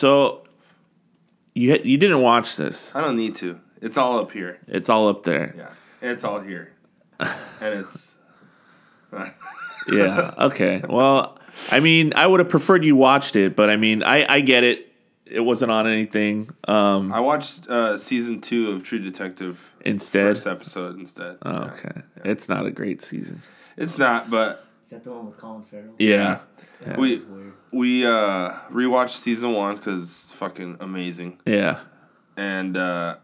So you you didn't watch this. I don't need to. It's all up here. It's all up there. Yeah, it's all here, and it's. Yeah. Okay. Well, I mean, I would have preferred you watched it, but I mean, I I get it. It wasn't on anything. Um, I watched uh, season two of True Detective instead. first episode instead. Oh, Yeah. okay. It's not a great season. It's not, but Is that the one with Colin Farrell? Yeah. That We- weird. we uh, rewatched season one because fucking amazing. Yeah. and uh,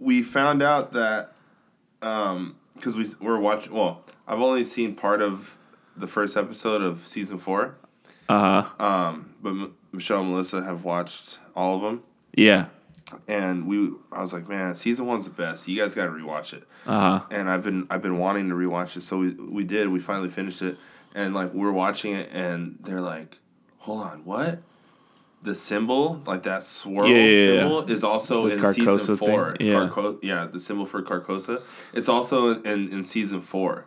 we found out that um because we were watching. Well, I've only seen part of the first episode of season four, Uh huh. um, but M- Michelle and Melissa have watched all of them, Yeah. And we. I was like, man, season one's the best. You guys got to rewatch it. Uh huh. And I've been I've been wanting to rewatch it, so we we did. We finally finished it, and like we're watching it, and they're like, hold on, what? The symbol, like that swirl Yeah, yeah, yeah. symbol, is also The in Carcosa season thing? four. Yeah. Carco- yeah, the symbol for Carcosa. It's also in, in season four.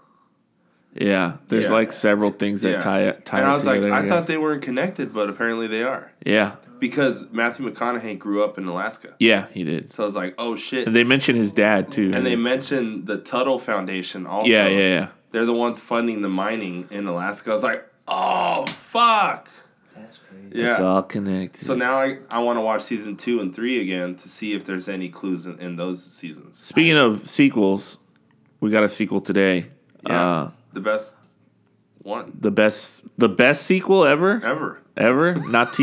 Yeah. There's Yeah. like several things that yeah. tie tie and I was like, together. I thought they weren't connected, but apparently they are Yeah. Because Matthew McConaughey grew up in Alaska. Yeah, he did. So I was like, oh shit. And they mentioned his dad too. and they Yes. mentioned the Tuttle Foundation also. Yeah, yeah, yeah. they're the ones funding the mining in Alaska. I was like, oh fuck. That's crazy. Yeah. It's all connected. so now I, I want to watch season two and three again to see if there's any clues in, in those seasons. Speaking of sequels, we got a sequel today. Yeah. Uh, the best one the best the best sequel ever? ever. Ever? Not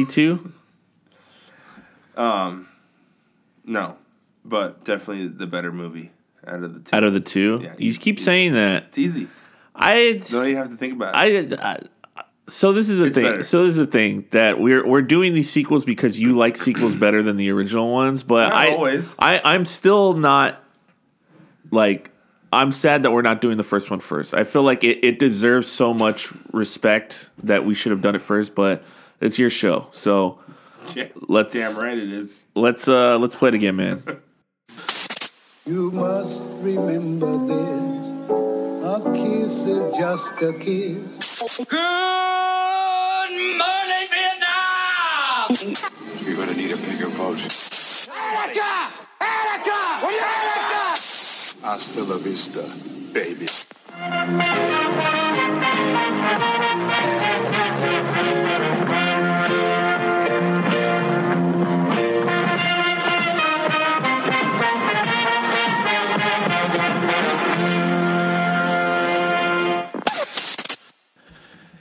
T2? No, but definitely the better movie out of the two. Out of the two? Yeah, you keep he's- saying that. it's easy. I No, you have to think about it. I, I so this is the It's thing. better. So this is the thing that we're we're doing these sequels because you like sequels better than the original ones, but Not I always. I I'm still not like I'm sad that we're not doing the first one first. I feel like it, it deserves so much respect that we should have done it first, but it's your show. So Yeah, let's Damn right it is. let's uh let's play it again, man. You must remember this. A kiss is just a kiss. Good morning, Vietnam. You're gonna need a bigger boat. Hasta la vista, baby.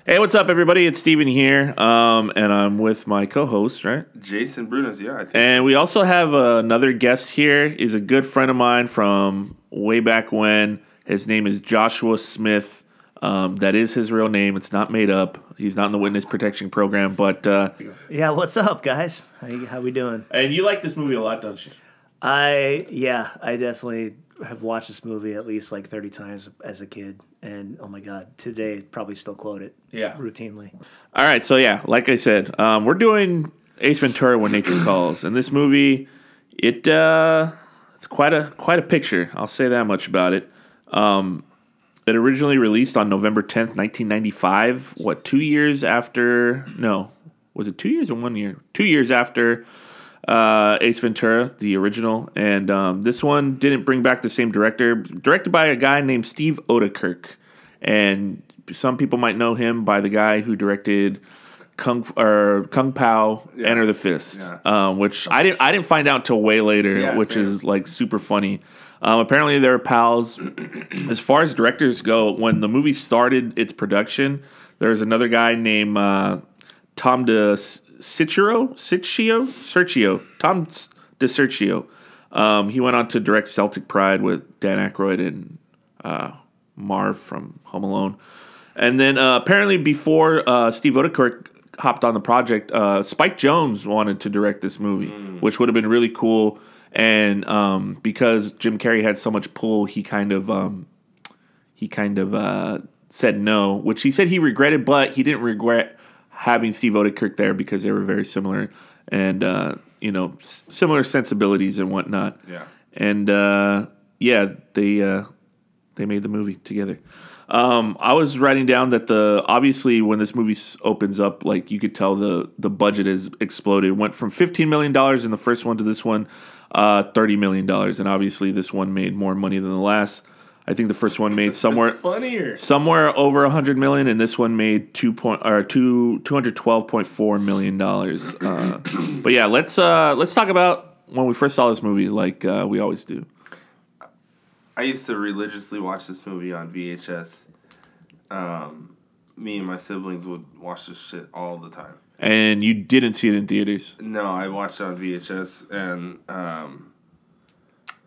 Hey, what's up, everybody? It's Steven here, um, and I'm with my co-host, right? Jason Brunos, yeah, I think. And we also have uh, another guest here. He's a good friend of mine from way back when. His name is Joshua Smith. Um, that is his real name. It's not made up. He's not in the witness protection program. But uh, Yeah, what's up, guys? How, you, how we doing? and you like this movie a lot, don't you? I yeah, I definitely have watched this movie at least like thirty times as a kid, and oh my god, today probably still quote it. Yeah. routinely. All right, so yeah, like I said, um, we're doing Ace Ventura: When Nature Calls, and this movie, it uh, it's quite a quite a picture. I'll say that much about it. Um, it originally released on November tenth, nineteen ninety five. What two years after? No, was it two years or one year? Two years after uh, Ace Ventura, the original, and um, this one didn't bring back the same director. Directed by a guy named Steve Oedekerk, and some people might know him by the guy who directed Kung or Kung Pao Enter the Fist, Yeah. um, which I didn't I didn't find out till way later, Yeah, which same. is like super funny. Um, apparently, they're pals. as far as directors go, when the movie started its production, there was another guy named uh, Tom De Cicero, Ciccio, Sergio, Tom De Sergio. Um, he went on to direct Celtic Pride with Dan Aykroyd and uh, Marv from Home Alone. And then uh, apparently, before uh, Steve Oedekerk hopped on the project, uh, Spike Jonze wanted to direct this movie, which would have been really cool. And um, because Jim Carrey had so much pull, he kind of um, he kind of uh, said no, which he said he regretted, but he didn't regret having Steve Oedekerk there because they were very similar and uh, you know s- similar sensibilities and whatnot. Yeah. And uh, yeah, they uh, they made the movie together. Um, I was writing down that the obviously when this movie s- opens up, like you could tell the the budget has exploded. It went from fifteen million dollars in the first one to this one, uh, thirty million dollars, and obviously this one made more money than the last. I think the first one made somewhere funnier. somewhere over a hundred million, and this one made two point or two two hundred twelve point four million dollars. Uh, but yeah, let's uh, let's talk about when we first saw this movie, like uh, we always do. I used to religiously watch this movie on VHS. Um, me and my siblings would watch this shit all the time. And you didn't see it in theaters. No, I watched it on VHS, and um,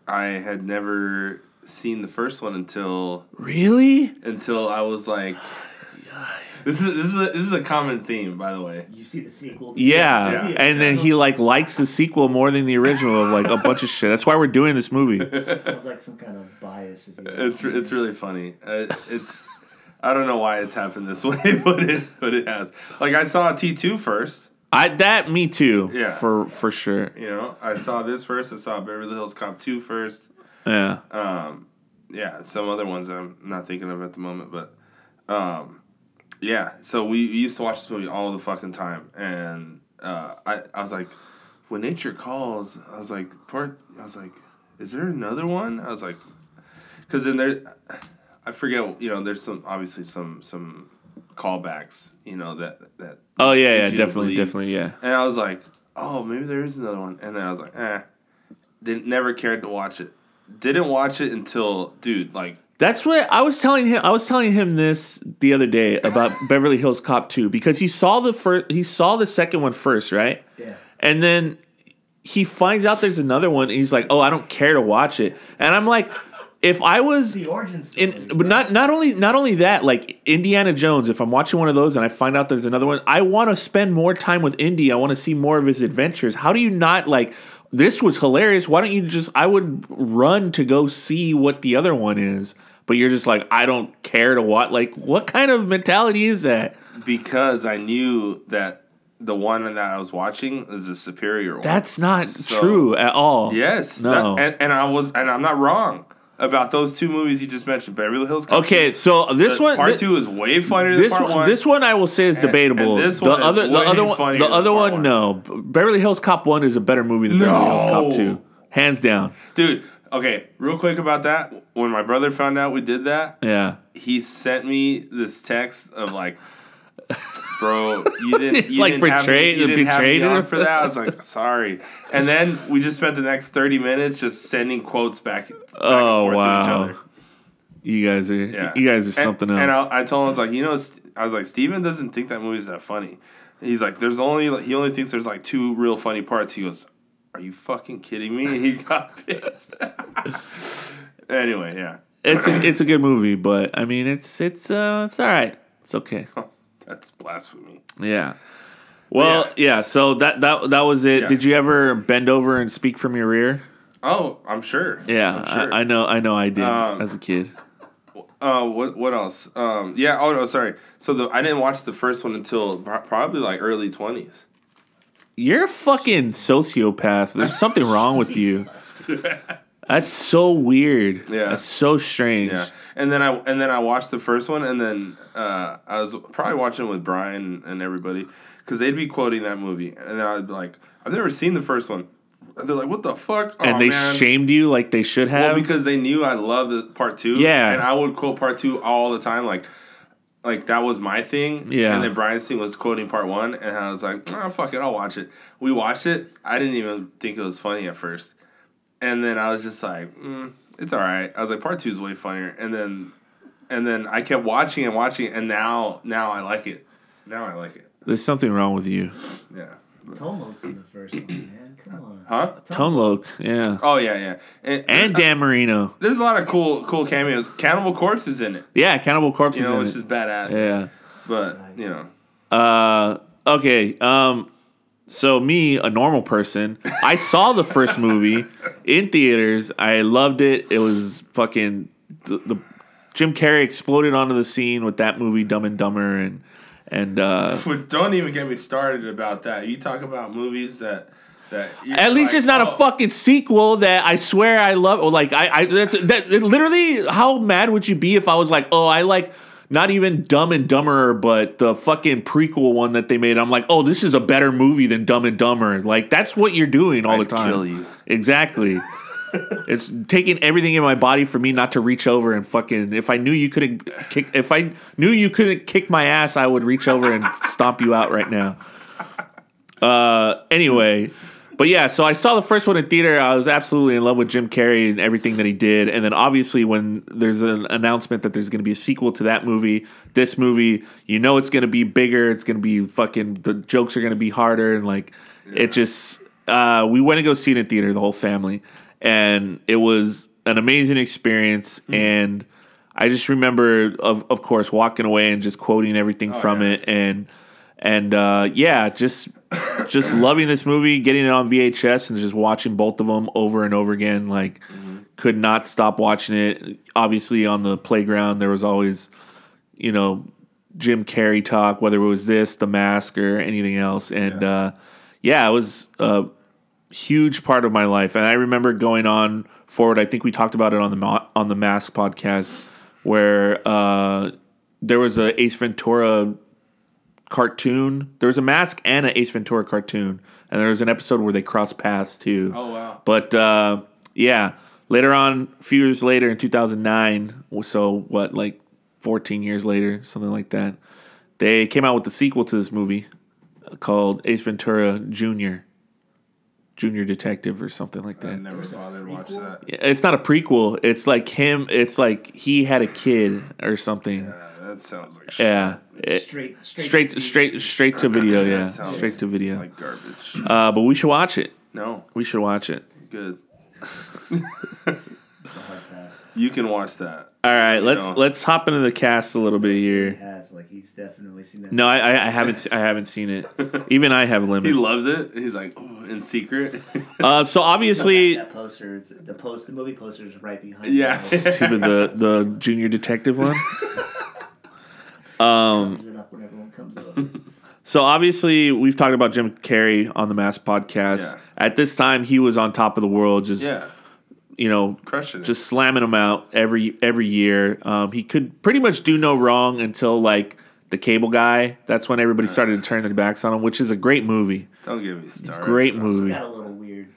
I had never seen the first one until Really? until I was like, this is this is a, this is a common theme, by the way. You see the sequel? Yeah. Yeah. And then he like likes the sequel more than the original of like a bunch of shit. That's why we're doing this movie. sounds like some kind of bias. If you It's it's really funny. Uh, it's I don't know why it's happened this way, but it but it has. Like I saw T two first. I that me too. Yeah. For for sure. You know, I saw this first. I saw Beverly Hills Cop two first. Yeah. Um, yeah, some other ones I'm not thinking of at the moment, but um, yeah. So we, we used to watch this movie all the fucking time, and uh, I I was like, when nature calls, I was like, part. I was like, is there another one? I was like, because then there, I forget. You know, there's some obviously some some callbacks. You know that that. Oh yeah, yeah, lead you to definitely, definitely, yeah. And I was like, oh, maybe there is another one. And then I was like, eh. Didn't never cared to watch it. Didn't watch it until, dude, like, That's what I was telling him. I was telling him this the other day about Beverly Hills Cop 2 because he saw the first he saw the second one first, right? Yeah. And then he finds out there's another one and he's like, "Oh, I don't care to watch it." And I'm like, if I was The origin story. in but not not only not only that, like Indiana Jones, if I'm watching one of those and I find out there's another one, I want to spend more time with Indy. I want to see more of his adventures. How do you not like this was hilarious. Why don't you just I would run to go see what the other one is. But you're just like, I don't care to watch like what kind of mentality is that? because I knew that the one that I was watching is a superior one. That's not So- true at all. Yes. No. that- and, and I was, and I'm not wrong about those two movies you just mentioned, Beverly Hills Cop. Okay, so uh, this The one part thi- two is way funnier than this part one, one. this one I will say is debatable. and this the other, the other one, the other one, one. no. Beverly Hills Cop one is a better movie than Beverly Hills Cop two, hands down. dude. Okay, real quick about that. When my brother found out we did that, Yeah, he sent me this text of like, "Bro, you didn't, you like didn't have me, betrayed- you didn't have me betrayed on for that." I was like, "Sorry." And then we just spent the next thirty minutes just sending quotes back. back Oh, and forth wow. To each other. you guys are, Yeah, you guys are And- something else. And I, I told him I was like, you know, I was like, Steven doesn't think that movie's that funny. He's like, there's only like, he only thinks there's like two real funny parts. He goes, "Are you fucking kidding me?" And he got pissed. anyway, yeah, it's a, it's a good movie, but I mean, it's it's uh, it's all right. It's okay. That's blasphemy. Yeah. Well, yeah. So that that that was it. Yeah. Did you ever bend over and speak from your rear? Oh, I'm sure. Yeah, I'm sure. I, I know. I know. I did Um, as a kid. Uh, what what else? Um, yeah. Oh no, sorry. So the I didn't watch the first one until probably like early twenties. You're a fucking sociopath. There's something wrong with you. That's so weird. Yeah. That's so strange. Yeah, and then I and then I watched the first one, and then uh, I was probably watching with Brian and everybody because they'd be quoting that movie, and then I'd be like, "I've never seen the first one," and they're like, "What the fuck?" And Aw, they man. shamed you like they should have. Well, because they knew I loved the part two. Yeah. and I would quote part two all the time, like. Like that was my thing, Yeah. And then Brian's thing was quoting part one, and I was like, "Oh fuck it, I'll watch it." We watched it. I didn't even think it was funny at first, and then I was just like, mm, "It's all right." I was like, "Part two is way funnier," and then, and then I kept watching and watching, and now, now I like it. Now I like it. There's something wrong with you. Yeah. Tone Loc's in the first one, man. Come on. Huh? Tone Loc, yeah. Oh yeah, yeah. And, And Dan Marino. there's a lot of cool, cool cameos. Cannibal Corpse is in it, Yeah, Cannibal Corpse you is know, in which it. is badass. yeah. But you know, Uh, okay. Um, so me, a normal person, I saw the first movie in theaters. I loved it. It was fucking the, the Jim Carrey exploded onto the scene with that movie, Dumb and Dumber, and and uh, But don't even get me started about that. You talk about movies that At least like, it's not oh, a fucking sequel that I swear I love. Or like I, I that, that literally, how mad would you be if I was like, oh, I like not even Dumb and Dumber, but the fucking prequel one that they made. I'm like, oh, this is a better movie than Dumb and Dumber. Like that's what you're doing all I'd the time. kill you. Exactly. it's taking everything in my body for me not to reach over and fucking. If I knew you couldn't kick, if I knew you couldn't kick my ass, I would reach over and stomp you out right now. Uh, anyway, but yeah, so I saw the first one in theater. I was absolutely in love with Jim Carrey and everything that he did. And then obviously, when there's an announcement that there's going to be a sequel to that movie, this movie, you know, it's going to be bigger. It's going to be fucking. The jokes are going to be harder, and like it just. Uh, we went to go see it in theater, the whole family, and it was an amazing experience. And I just remember, of of course, walking away and just quoting everything from yeah. it, and and uh, yeah, just just loving this movie, getting it on VHS, and just watching both of them over and over again. Like, could not stop watching it. Obviously, on the playground, there was always, you know, Jim Carrey talk, whether it was this, The Mask, or anything else. And yeah, uh, yeah it was a huge part of my life. And I remember going on forward. I think we talked about it on the on the Mask podcast, where uh, there was a Ace Ventura cartoon. There was a Mask and an Ace Ventura cartoon, and there was an episode where they crossed paths too. Oh wow. But uh, yeah, later on, a few years later in 2009, so what, like 14 years later, something like that, they came out with the sequel to this movie called Ace Ventura Junior, Junior Detective or something like that. I never bothered to watch that. It's not a prequel. It's like him. It's like he had a kid or something. Yeah, that sounds like shit. Yeah. It- Straight, straight, straight, to straight, straight to video. Yeah, straight to video. Like garbage. Uh, but we should watch it. No, We should watch it. good. It's a hard pass. You can watch that. All right, let's know. let's hop into the cast a little bit He here. has like he's definitely seen that. No, I, I, I haven't se- I haven't seen it. Even I have limits. He loves it. He's like, oh, in secret. Uh, so obviously, that poster. It's, the post. The movie poster is right behind. Yeah. stupid the the junior detective one. Um, Comes it up when everyone comes up. So obviously, we've talked about Jim Carrey on the Mask podcast. Yeah. At this time, he was on top of the world, just yeah, you know, crushing it. just slamming them out every every year. Um, he could pretty much do no wrong until like the Cable Guy. That's when everybody started to turn their backs on him, which is a great movie. Don't get me started. Great It movie. got a little weird.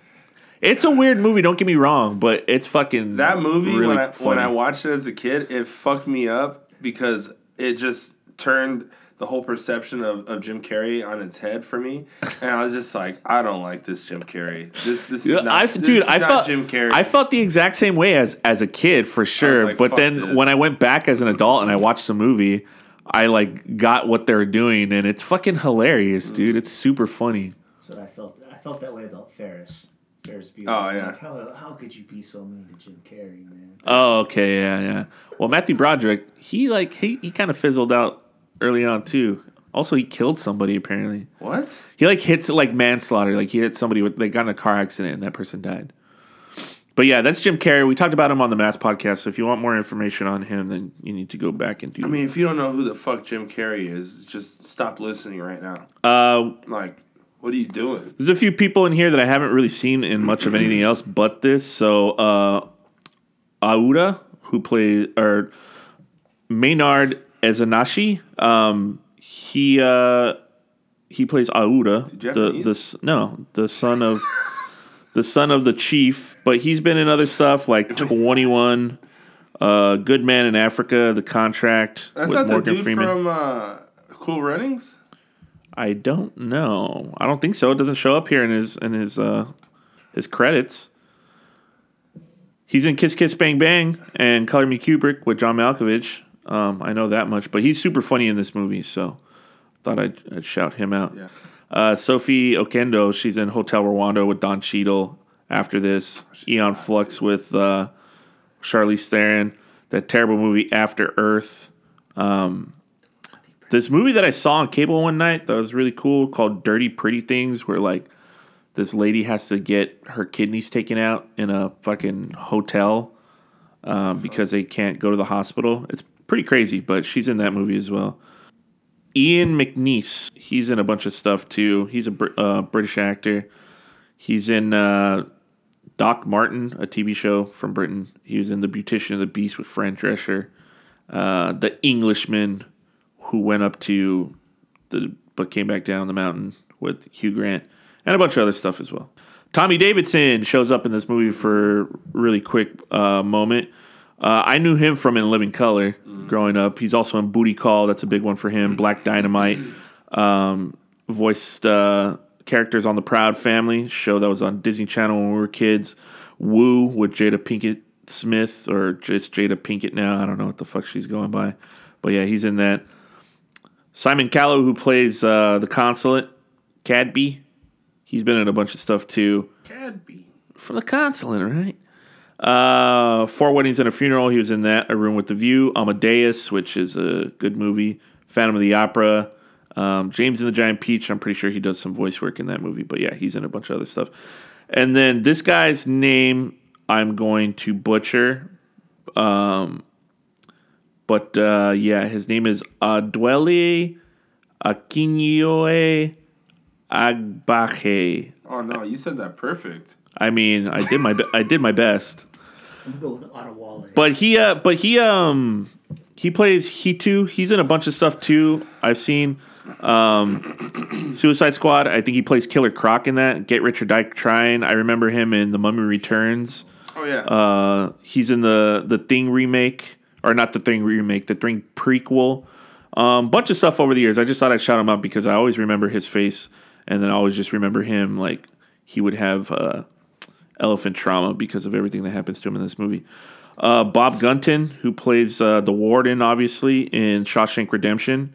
It's a weird movie. Don't get me wrong, but it's fucking That movie Really when I when. I watched it as a kid, it fucked me up because it just turned the whole perception of, of Jim Carrey on its head for me, and I was just like, I don't like this Jim Carrey. This this Yeah, is not, I, this dude, is I not felt Jim Carrey. I felt the exact same way as as a kid for sure. like, but then this." when I went back as an adult and I watched the movie, I like got what they're doing, and it's fucking hilarious, Mm. dude. It's super funny. That's what I felt. I felt that way about Ferris. Ferris Bueller. Oh, yeah. Like, how how could you be so mean to Jim Carrey, man? Oh, okay, yeah, yeah. Well, Matthew Broderick, he like he he kind of fizzled out early on too. Also, he killed somebody apparently. what? He like hits like manslaughter. Like he hit somebody with they got in a car accident and that person died. But yeah, that's Jim Carrey. We talked about him on the Mask podcast. So if you want more information on him, then you need to go back and do. I mean, if you don't know who the fuck Jim Carrey is, just stop listening right now. uh, Like, what are you doing? there's a few people in here that I haven't really seen in much of anything else but this. So uh, Ouda, who plays or Maynard Eziashi, um, he uh, he plays Ouda, the the no the son of the son of the chief, but he's been in other stuff like Twenty One, uh, Good Man in Africa, The Contract That's with not Morgan the dude Freeman. from uh, Cool Runnings. I don't know. I don't think so. It doesn't show up here in his in his uh his credits. He's in Kiss Kiss Bang Bang and Color Me Kubrick with John Malkovich. Um, I know that much, but he's super funny in this movie, so thought I'd, I'd shout him out. Yeah. Uh, Sophie Okonedo, she's in Hotel Rwanda with Don Cheadle. After this, Aeon Flux with uh, Charlize Theron. That terrible movie After Earth. Um, this movie that I saw on cable one night that was really cool called Dirty Pretty Things, where like this lady has to get her kidneys taken out in a fucking hotel um, because they can't go to the hospital. It's pretty crazy, but she's in that movie as well. Ian McNeice, he's in a bunch of stuff too. He's a uh, British actor. He's in uh, Doc Martin, a TV show from Britain. He was in The Beautician of the Beast with Fran Drescher. Uh, the Englishman who went up to the but came back down the mountain with Hugh Grant and a bunch of other stuff as well. Tommy Davidson shows up in this movie for a really quick uh, moment. Uh, I knew him from In Living Color growing up. He's also in Booty Call. That's a big one for him. Black Dynamite. Um, voiced uh, characters on The Proud Family show that was on Disney Channel when we were kids. Woo with Jada Pinkett Smith or just Jada Pinkett now. I don't know what the fuck she's going by. But yeah, he's in that. Simon Callow, who plays uh, the consulate, Cadby. He's been in a bunch of stuff too. Cadby. From the consulate, right? Uh, Four Weddings and a Funeral. He was in that. A Room with the View. Amadeus, which is a good movie. Phantom of the Opera. Um, James and the Giant Peach. I'm pretty sure he does some voice work in that movie. But yeah, he's in a bunch of other stuff. And then this guy's name I'm going to butcher. Um, but uh, yeah, his name is Adwele Akinyoe Agbaje. Oh no, you said that perfect. I mean, I did my be- I did my best. I'm going with Ottawa. But he uh but he um he plays Hitu. He's in a bunch of stuff too. I've seen um Suicide Squad. I think he plays Killer Croc in that. Get Rich or Die Trying. I remember him in The Mummy Returns. Oh yeah. Uh he's in the the Thing remake or not the Thing remake, the Thing prequel. Um bunch of stuff over the years. I just thought I'd shout him out because I always remember his face and then I always just remember him like he would have uh elephant trauma because of everything that happens to him in this movie. Uh, Bob Gunton, who plays uh, the warden, obviously in Shawshank Redemption.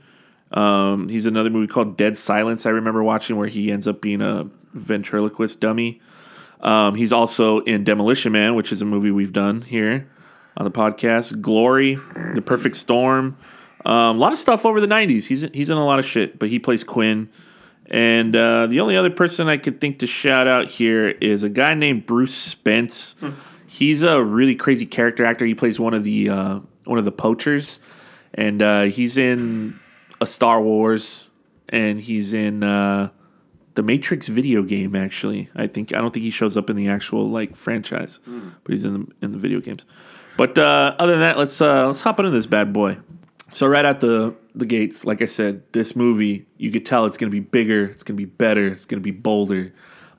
Um, he's another movie called Dead Silence. I remember watching where he ends up being a ventriloquist dummy. Um, he's also in Demolition Man, which is a movie we've done here on the podcast. Glory, The Perfect Storm, um, a lot of stuff over the '90s. He's he's in a lot of shit, but he plays Quinn. And uh, the only other person I could think to shout out here is a guy named Bruce Spence. He's a really crazy character actor. He plays one of the uh, one of the poachers, and uh, he's in a Star Wars, and he's in uh, the Matrix video game. Actually, I think I don't think he shows up in the actual like franchise, but he's in the in the video games. But uh, other than that, let's uh, let's hop into this bad boy. So right at the the gates, like I said, this movie you could tell it's going to be bigger, it's going to be better, it's going to be bolder.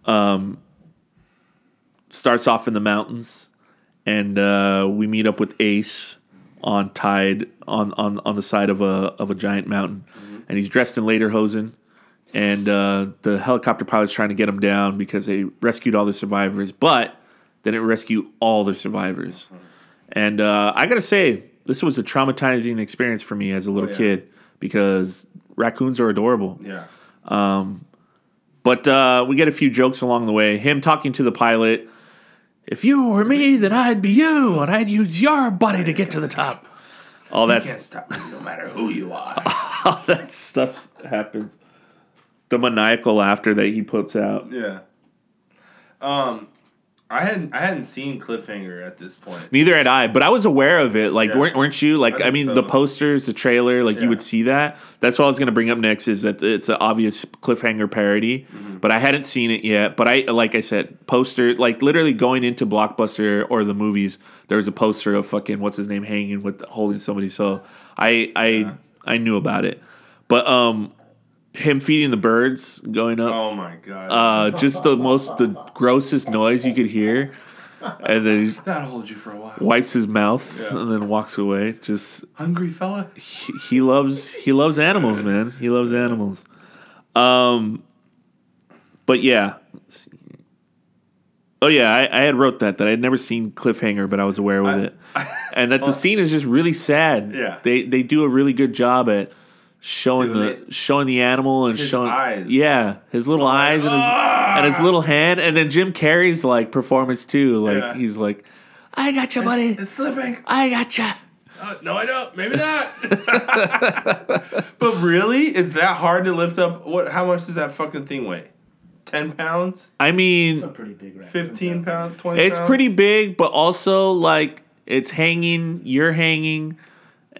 Um, starts off in the mountains, and uh, we meet up with Ace on tide on on on the side of a of a giant mountain, and he's dressed in lederhosen. And uh, the helicopter pilot's trying to get him down because they rescued all the survivors, but they didn't rescue all the survivors. And uh, I gotta say, this was a traumatizing experience for me as a little yeah. kid because raccoons are adorable. yeah. But uh, we get a few jokes along the way. Him talking to the pilot. If you were me, then I'd be you, and I'd use your body to get to the top. All that, Can't stop me no matter who you are. all that stuff happens. The maniacal laughter that he puts out. yeah. Um, I hadn't I hadn't seen Cliffhanger at this point. Neither had I, but I was aware of it. Like, Yeah. weren't, weren't you? Like, I I, mean, so. the posters, the trailer, like you would see that. That's what I was going to bring up next. Is that it's an obvious cliffhanger parody, Mm-hmm. but I hadn't seen it yet. But I, like I said, poster, like literally going into Blockbuster or the movies, there was a poster of fucking what's his name hanging with holding somebody. So I, I, I knew about it, but um, him feeding the birds going up Oh my god. uh, just the most the grossest noise you could hear, and then he That'll hold you for a while. wipes his mouth Yeah. and then walks away. Just Hungry fella. he, he loves he loves animals, man. He loves animals. Um, but yeah. Let's see. Oh yeah, I, I had wrote that that I had never seen Cliffhanger, but I was aware with it, and that the scene is just really sad. Yeah. they they do a really good job at showing Doing the it. showing the animal and His showing eyes. yeah his little eyes and his and his little hand, and then Jim Carrey's like performance too. Like Yeah. he's like, "I got you, buddy. It's slipping. I got you." Uh, no, I don't. Maybe not. but really, it's that hard to lift up. What? How much does that fucking thing weigh? Ten pounds? I mean, It's a pretty big raccoon. Fifteen pounds? Twenty? It's pounds? pretty big, but also like it's hanging. You're hanging,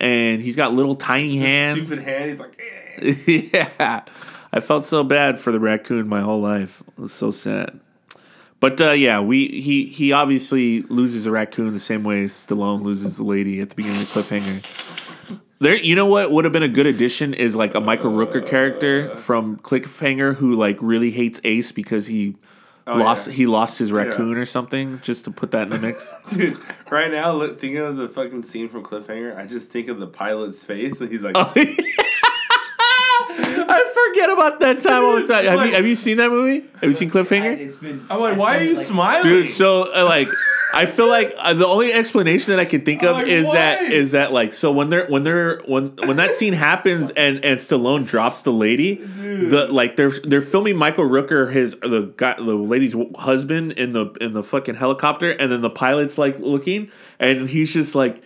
and he's got little tiny hands. Stupid hand. He's like, eh. yeah, I felt so bad for the raccoon my whole life. It was so sad. But uh, yeah, we he he obviously loses a raccoon the same way Stallone loses the lady at the beginning of the cliffhanger. There, you know what would have been a good addition is like a Michael Rooker character from Cliffhanger who like really hates Ace because he lost Oh, yeah. he lost his raccoon or something. Just to put that in the mix. Dude, right now, look, thinking of the fucking scene from Cliffhanger, I just think of the pilot's face, and he's like, Oh, I forget about that time all the time. Have you, have you seen that movie? Have you seen Cliffhanger? It's been. I'm like, why are you smiling? dude so uh, like i feel like uh, the only explanation that i can think of Like, is that why? is that like so when they're when they're when when that scene happens and and stallone drops the lady the like they're they're filming michael rooker his the guy the lady's husband in the in the fucking helicopter and then the pilot's like looking and he's just like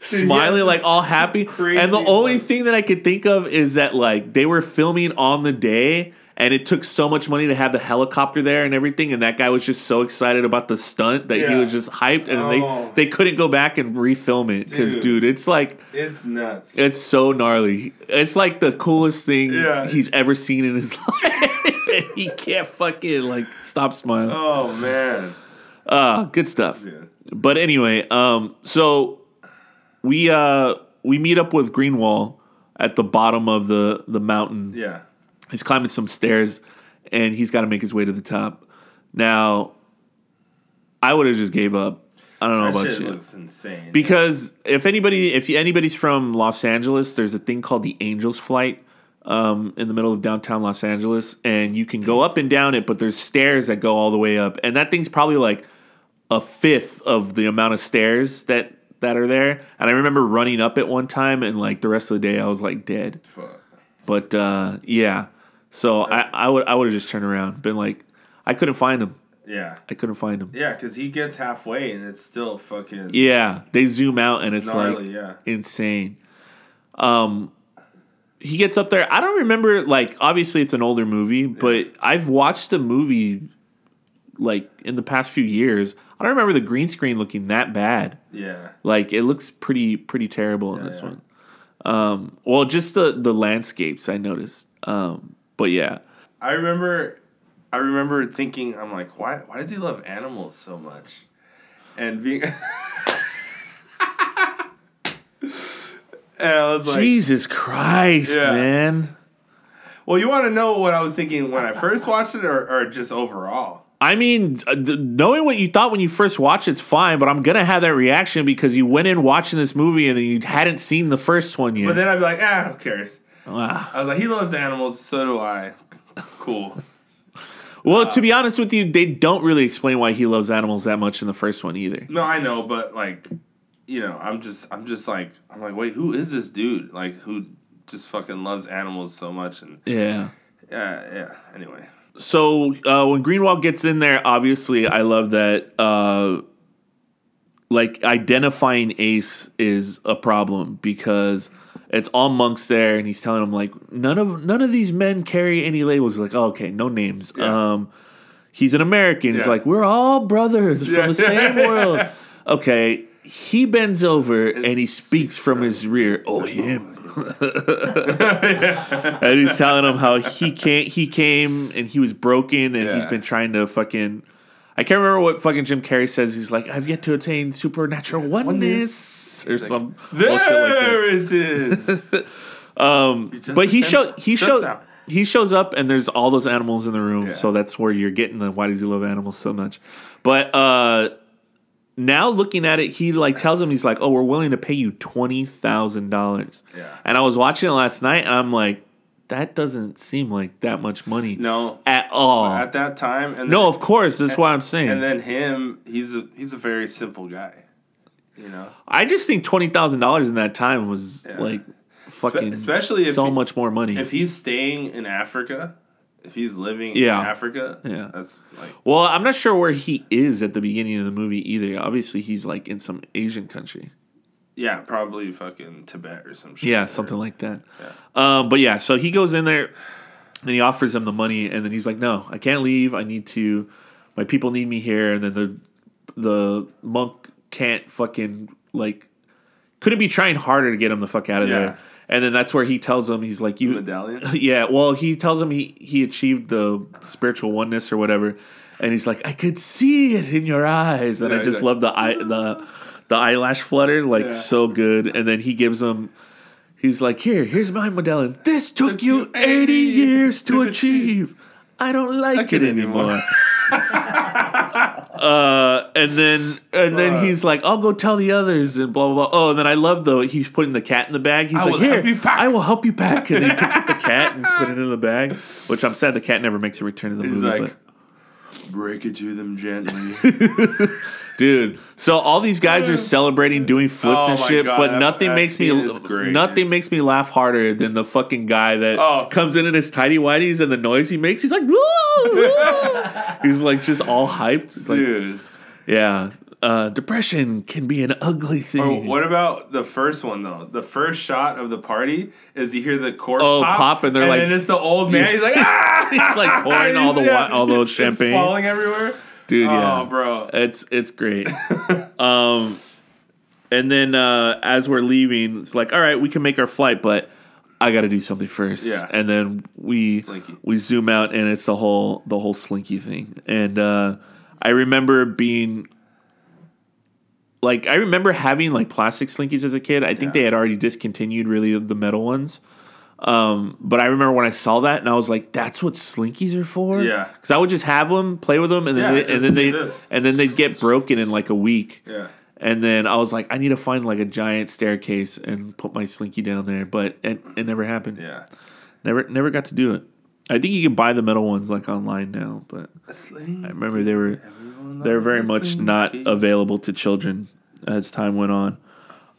smiling yeah, like all happy and the only thing that i could think of is that like they were filming on the day and it took so much money to have the helicopter there and everything and that guy was just so excited about the stunt that he was just hyped and Oh. they they couldn't go back and refilm it because Dude. dude it's like It's nuts. it's so gnarly it's like the coolest thing Yeah. he's ever seen in his life he can't fucking like stop smiling oh, man. uh good stuff Yeah. but anyway, um, so we uh we meet up with Greenwall at the bottom of the the mountain. Yeah. He's climbing some stairs, and he's got to make his way to the top. Now, I would have just gave up. I don't know That about shit you. looks insane. Because if anybody, if anybody's from Los Angeles, there's a thing called the Angels Flight um, in the middle of downtown Los Angeles, and you can go up and down it, but there's stairs that go all the way up, and that thing's probably like a fifth of the amount of stairs that that are there. And I remember running up it one time, and like the rest of the day, I was like dead. Fuck. But uh, yeah, so I, I would I would have just turned around, been like, I couldn't find him. Yeah. I couldn't find him. Yeah, because he gets halfway and it's still fucking Yeah, they zoom out and it's gnarly. like yeah. insane. Um, he gets up there. I don't remember. Like, obviously, it's an older movie, but I've watched the movie like in the past few years. I don't remember the green screen looking that bad. Yeah. Like, it looks pretty pretty terrible in this yeah. one. Um, well, just the the landscapes I noticed. Um, but yeah, I remember, I remember thinking, I'm like, why? Why does he love animals so much? And being, and I was like, Jesus Christ, Yeah. man. well, you want to know what I was thinking when I first watched it, or, or just overall? I mean, knowing what you thought when you first watched it's fine, but I'm gonna have that reaction because you went in watching this movie and then you hadn't seen the first one yet. But then I'd be like, ah, who cares? Ah. I was like, he loves animals, so do I. Cool. well, to be honest with you, they don't really explain why he loves animals that much in the first one either. No, I know, but like, you know, I'm just, I'm just like, I'm like, wait, who is this dude? Like, who just fucking loves animals so much? And Yeah. yeah, yeah. Anyway, So uh, when Greenwald gets in there, obviously, I love that. Uh, like identifying Ace is a problem because it's all monks there, and he's telling them like none of none of these men carry any labels. Like, oh, okay, no names. Yeah. Um, he's an American. He's Yeah. like, we're all brothers Yeah. from the same world. Okay, he bends over and he speaks from his rear. Oh, him. and he's telling him how he can't. He came and he was broken, and he's been trying to fucking. I can't remember what fucking Jim Carrey says. He's like, I've yet to attain supernatural oneness, or some bullshit like that. there it is. Um, but he show he just show now. he shows up and there's all those animals in the room, Yeah. so that's where you're getting the why does he love animals so much? But uh, now looking at it, he like tells him he's like, oh, we're willing to pay you twenty thousand dollars. Yeah. And I was watching it last night, and I'm like, that doesn't seem like that much money. No, at all. at that time, and no, then, of course. That's what I'm saying. and then him, he's a he's a very simple guy. You know, I just think twenty thousand dollars in that time was Yeah. like fucking especially if so he- much more money. if he's staying in Africa, if he's living Yeah. in Africa, Yeah. that's like well, I'm not sure where he is at the beginning of the movie either. Obviously, he's like in some Asian country. yeah, probably fucking Tibet or some shit. Yeah, something like that. Um, but yeah, so he goes in there and he offers him the money, and then he's like, "No, I can't leave. I need to. My people need me here." And then the the monk can't fucking like couldn't be trying harder to get him the fuck out of Yeah. there. And then that's where he tells him he's like, "You medallion. yeah, well, he tells him he he achieved the spiritual oneness or whatever, and he's like, I could see it in your eyes, and Yeah, I just like- love the eye the the eyelash flutter, like Yeah. so good. And then he gives him. He's like, here, here's my medallion. This took, Took you you 80 80 years to achieve. I don't like, it it anymore. anymore. uh, and then and then he's like, I'll go tell the others and blah blah blah. Oh, and then I love though he's putting the cat in the bag. He's I like, here, help you pack." I will help you pack. And he picks up the cat and he's putting it in the bag. Which I'm sad the cat never makes a return to the He's movie. like, break it to them gently. dude, so all these guys are celebrating doing flips Oh and shit, God, but that- nothing that makes me great, nothing makes me laugh harder than the fucking guy that Oh. comes in in his tidy whities and the noise he makes. He's like, woo, woo. he's like just all hyped. It's like, Dude. yeah. Uh, depression can be an ugly thing. Or what about the first one though? The first shot of the party is you hear the cork Oh, pop, pop, and they're like- then it's the old man. He's like, ah! He's like pouring all the Yeah. all those It's champagne. falling everywhere. Dude, yeah. Oh, bro. It's it's great. um, and then uh, as we're leaving, it's like, all right, we can make our flight, but I got to do something first. Yeah. And then we Slinky. we zoom out, and it's the whole the whole slinky thing. And uh, I remember being like, I remember having like plastic slinkies as a kid. I think Yeah. they had already discontinued really the metal ones. Um, but I remember when I saw that, and I was like, "That's what slinkies are for." Yeah. because I would just have them, play with them, and then Yeah, they, and then they this. and then they'd get broken in like a week. Yeah. And then I was like, I need to find like a giant staircase and put my slinky down there, but it, it never happened. Yeah. Never never got to do it. I think you can buy the metal ones like online now, but I remember they were they were very much not available to children as time went on.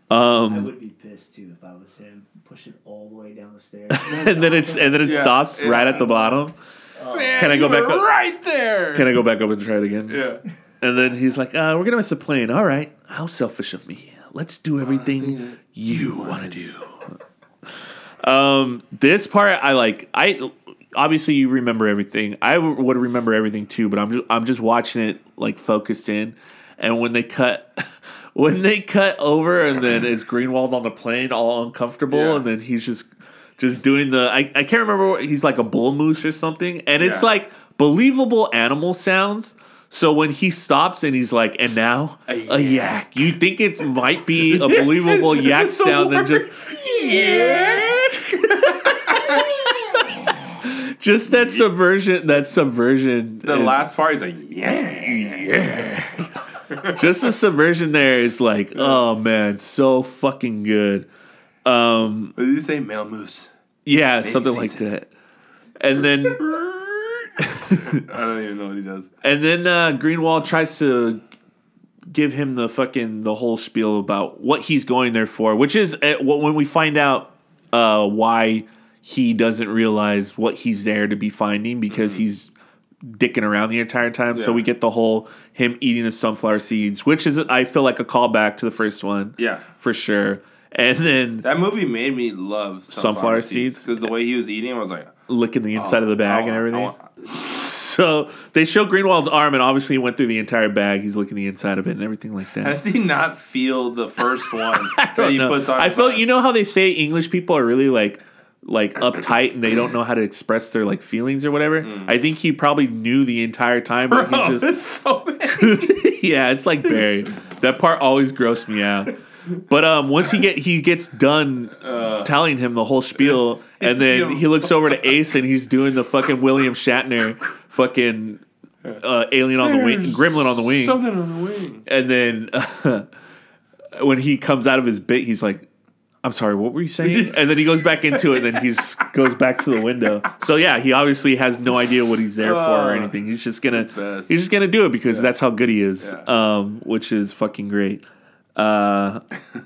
I would be pissed too if I was him. Push it all the way down the stairs. and then it's and then it Yeah, stops yeah. right at the bottom. Can I go you back were up? right there? Can I go back up and try it again? yeah. And then he's like, uh, "We're gonna miss a plane. All right, how selfish of me. Let's do everything you want to do." Um, this part I like. I obviously you remember everything. I w- would remember everything too, but I'm just I'm just watching it like focused in. And when they cut, when they cut over, and then it's Greenwald on the plane, all uncomfortable, Yeah. and then he's just just doing the I, I can't remember what he's like a bull moose or something, and it's Yeah. like believable animal sounds. So when he stops and he's like, and now a yak, yak. you think it might be a believable yak sound than just just that subversion. That subversion. The is- last part, he's like, yeah. yeah. just the subversion there is like, oh man, so fucking good. Um, What did you say? Male moose. yeah, something like that. And then I don't even know what he does. and then uh, Greenwald tries to give him the fucking the whole spiel about what he's going there for, which is uh, when we find out uh, why he doesn't realize what he's there to be finding because mm-hmm. he's dicking around the entire time. So we get the whole him eating the sunflower seeds, which is I feel like a callback to the first one. Yeah. for sure. And then That movie made me love Sunflower seeds? because the way he was eating, I was like, licking the inside of the oh, bag oh, and I everything. want- so they show Greenwald's arm, and obviously he went through the entire bag. He's licking the inside of it and everything like that. How does he not feel the first one that he know. puts on? I felt you know how they say English people are really like like uptight and they don't know how to express their like feelings or whatever. I think he probably knew the entire time, but Mm. Bro, he just it's so yeah, it's like Barry. That part always grossed me out. But um, once he get he gets done telling him the whole spiel, and then he looks over to Ace and he's doing the fucking William Shatner fucking uh, alien on the wing, gremlin on the wing, Something on the wing. and then when he comes out of his bit, he's like. I'm sorry, what were you saying? And then he goes back into it, and then he's goes back to the window. So yeah, he obviously has no idea what he's there for or Oh, anything. He's just gonna he's just gonna do it because that's how good he is. Yeah. Um, which is fucking great. Uh, Is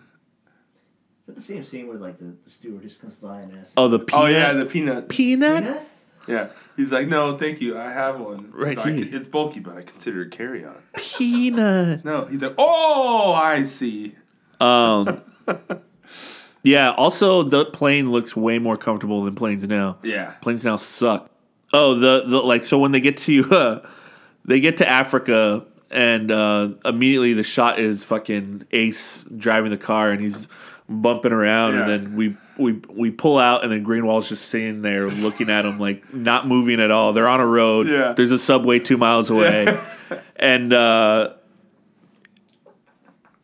that the same scene where like the, the stewardess comes by and asks? oh, the peanut. Oh yeah, the peanut. peanut. Peanut? Yeah, he's like, no, thank you, I have one. Right So I can- it's bulky, but I consider it carry on. Peanut. No, he's like, oh, I see. Um. yeah. Also, the plane looks way more comfortable than planes now. Yeah. Planes now suck. Oh, the, the like so when they get to uh, they get to Africa and uh, immediately the shot is fucking Ace driving the car, and he's bumping around, Yeah. and then we we we pull out, and then Greenwald's just sitting there looking at him like not moving at all. They're on a road. Yeah. There's a subway two miles away, and. uh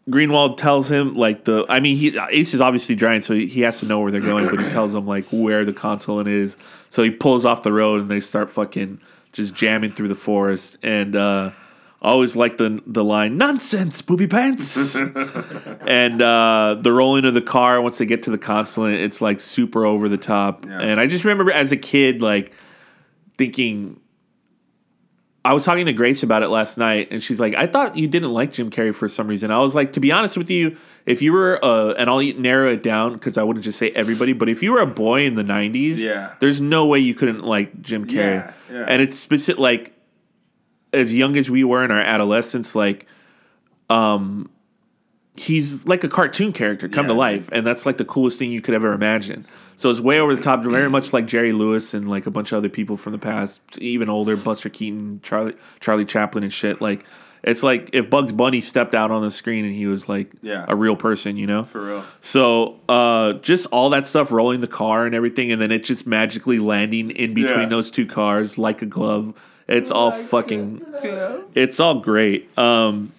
Greenwald tells him like the I mean he Ace is obviously driving so he, he has to know where they're going but he tells him like where the consulate is. So he pulls off the road and they start fucking just jamming through the forest. And uh I always like the the line nonsense booby pants. And uh the rolling of the car once they get to the consulate it's like super over the top. Yeah. and I just remember as a kid like thinking I was talking to Grace about it last night, and she's like, "I thought you didn't like Jim Carrey for some reason." I was like, "To be honest with you, if you were, uh, and I'll narrow it down because I wouldn't just say everybody, but if you were a boy in the '90s, Yeah. there's no way you couldn't like Jim Carrey, Yeah, yeah. and it's specific like as young as we were in our adolescence, like, um, he's like a cartoon character come to life, and that's like the coolest thing you could ever imagine. So it's way over the top, very much like Jerry Lewis and like a bunch of other people from the past, even older, Buster Keaton, Charlie Charlie Chaplin, and shit. Like it's like if Bugs Bunny stepped out on the screen and he was like Yeah. a real person, you know. For real. So uh, just all that stuff, rolling the car and everything, and then it just magically landing in between Yeah. those two cars like a glove. It's all fucking. It's all great. Um,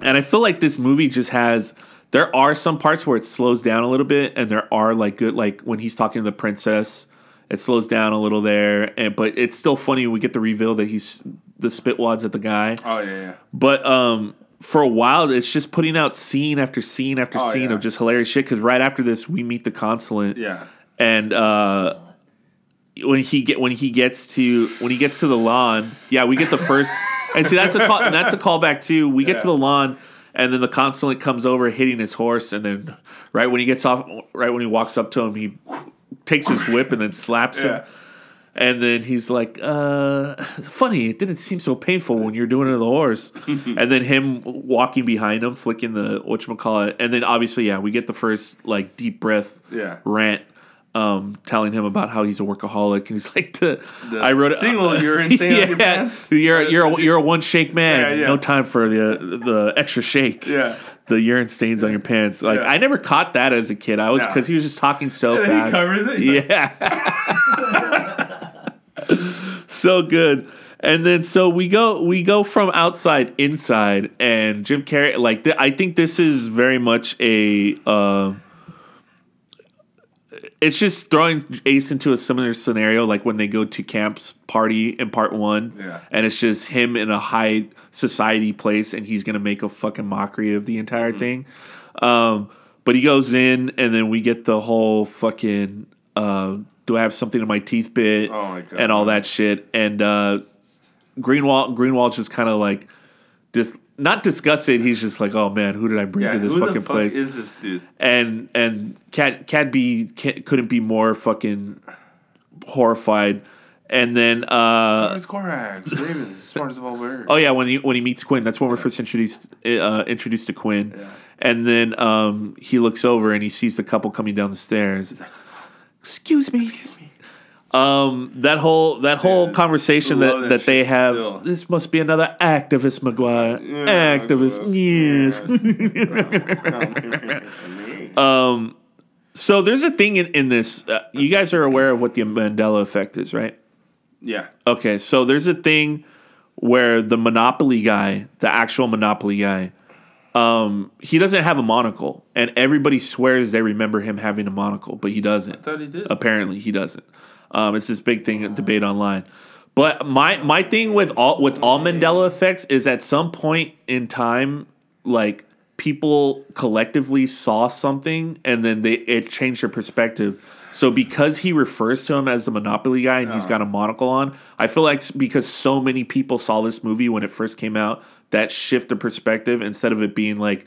and I feel like this movie just has. There are some parts where it slows down a little bit, and there are like good, like when he's talking to the princess, it slows down a little there, and but it's still funny. when We get the reveal that he's the spitwads at the guy. Oh yeah, yeah. But um, for a while, it's just putting out scene after scene after Oh, scene yeah. of just hilarious shit. Because right after this, we meet the consulate, Yeah. and uh, when he get when he gets to when he gets to the lawn, yeah, we get the first. And see, that's a call, that's a callback too. We get to the lawn. And then the consulate comes over, hitting his horse, and then right when he gets off, right when he walks up to him, he takes his whip and then slaps him. And then he's like, uh, funny, it didn't seem so painful when you're doing it to the horse. and then him walking behind him, flicking the whatchamacallit. And then obviously, yeah, we get the first like deep breath Yeah. rant, um, telling him about how he's a workaholic. And he's like, the, The I wrote it. single urine stain on your pants? You're, you're, a, you're a one shake man. Yeah, yeah. No time for the, the extra shake. Yeah. The urine stains on your pants. Like, Yeah. I never caught that as a kid. I was, because he was just talking so And fast. he covers it. Yeah. so good. And then so we go we go from outside inside and Jim Carrey like th- I think this is very much a uh, it's just throwing Ace into a similar scenario like when they go to camp's party in part 1 Yeah. and it's just him in a high society place and he's going to make a fucking mockery of the entire Mm-hmm. thing. Um but he goes in and then we get the whole fucking uh do I have something in my teeth bit Oh my God. and all that shit and uh Greenwall Greenwall's just kind of like just not disgusted. He's just like, oh man, who did I bring yeah. to this Who fucking the fuck place? is this dude? and and Cat Cadby can't, couldn't be more fucking horrified. And then uh It's Corax. Raven, smartest of all birds. oh yeah, when he when he meets Quinn, that's when we're first introduced uh, introduced to Quinn. Yeah. And then um he looks over and he sees the couple coming down the stairs. Excuse me. Um, that whole that whole Dude, conversation that, that that they have. still. This must be another activist, McGuire. Yeah, activist, yes. Um, so there's a thing in, in this. Uh, you guys are aware of what the Mandela effect is, right? yeah. Okay, so there's a thing where the Monopoly guy, the actual Monopoly guy, um, he doesn't have a monocle, and everybody swears they remember him having a monocle, but he doesn't. thought he did. Apparently, he doesn't. Um, it's this big thing, debate online. But my my thing with all with all Mandela effects is at some point in time, like people collectively saw something and then they it changed their perspective. So because he refers to him as the Monopoly guy and he's got a monocle on, I feel like because so many people saw this movie when it first came out, that shift the perspective instead of it being like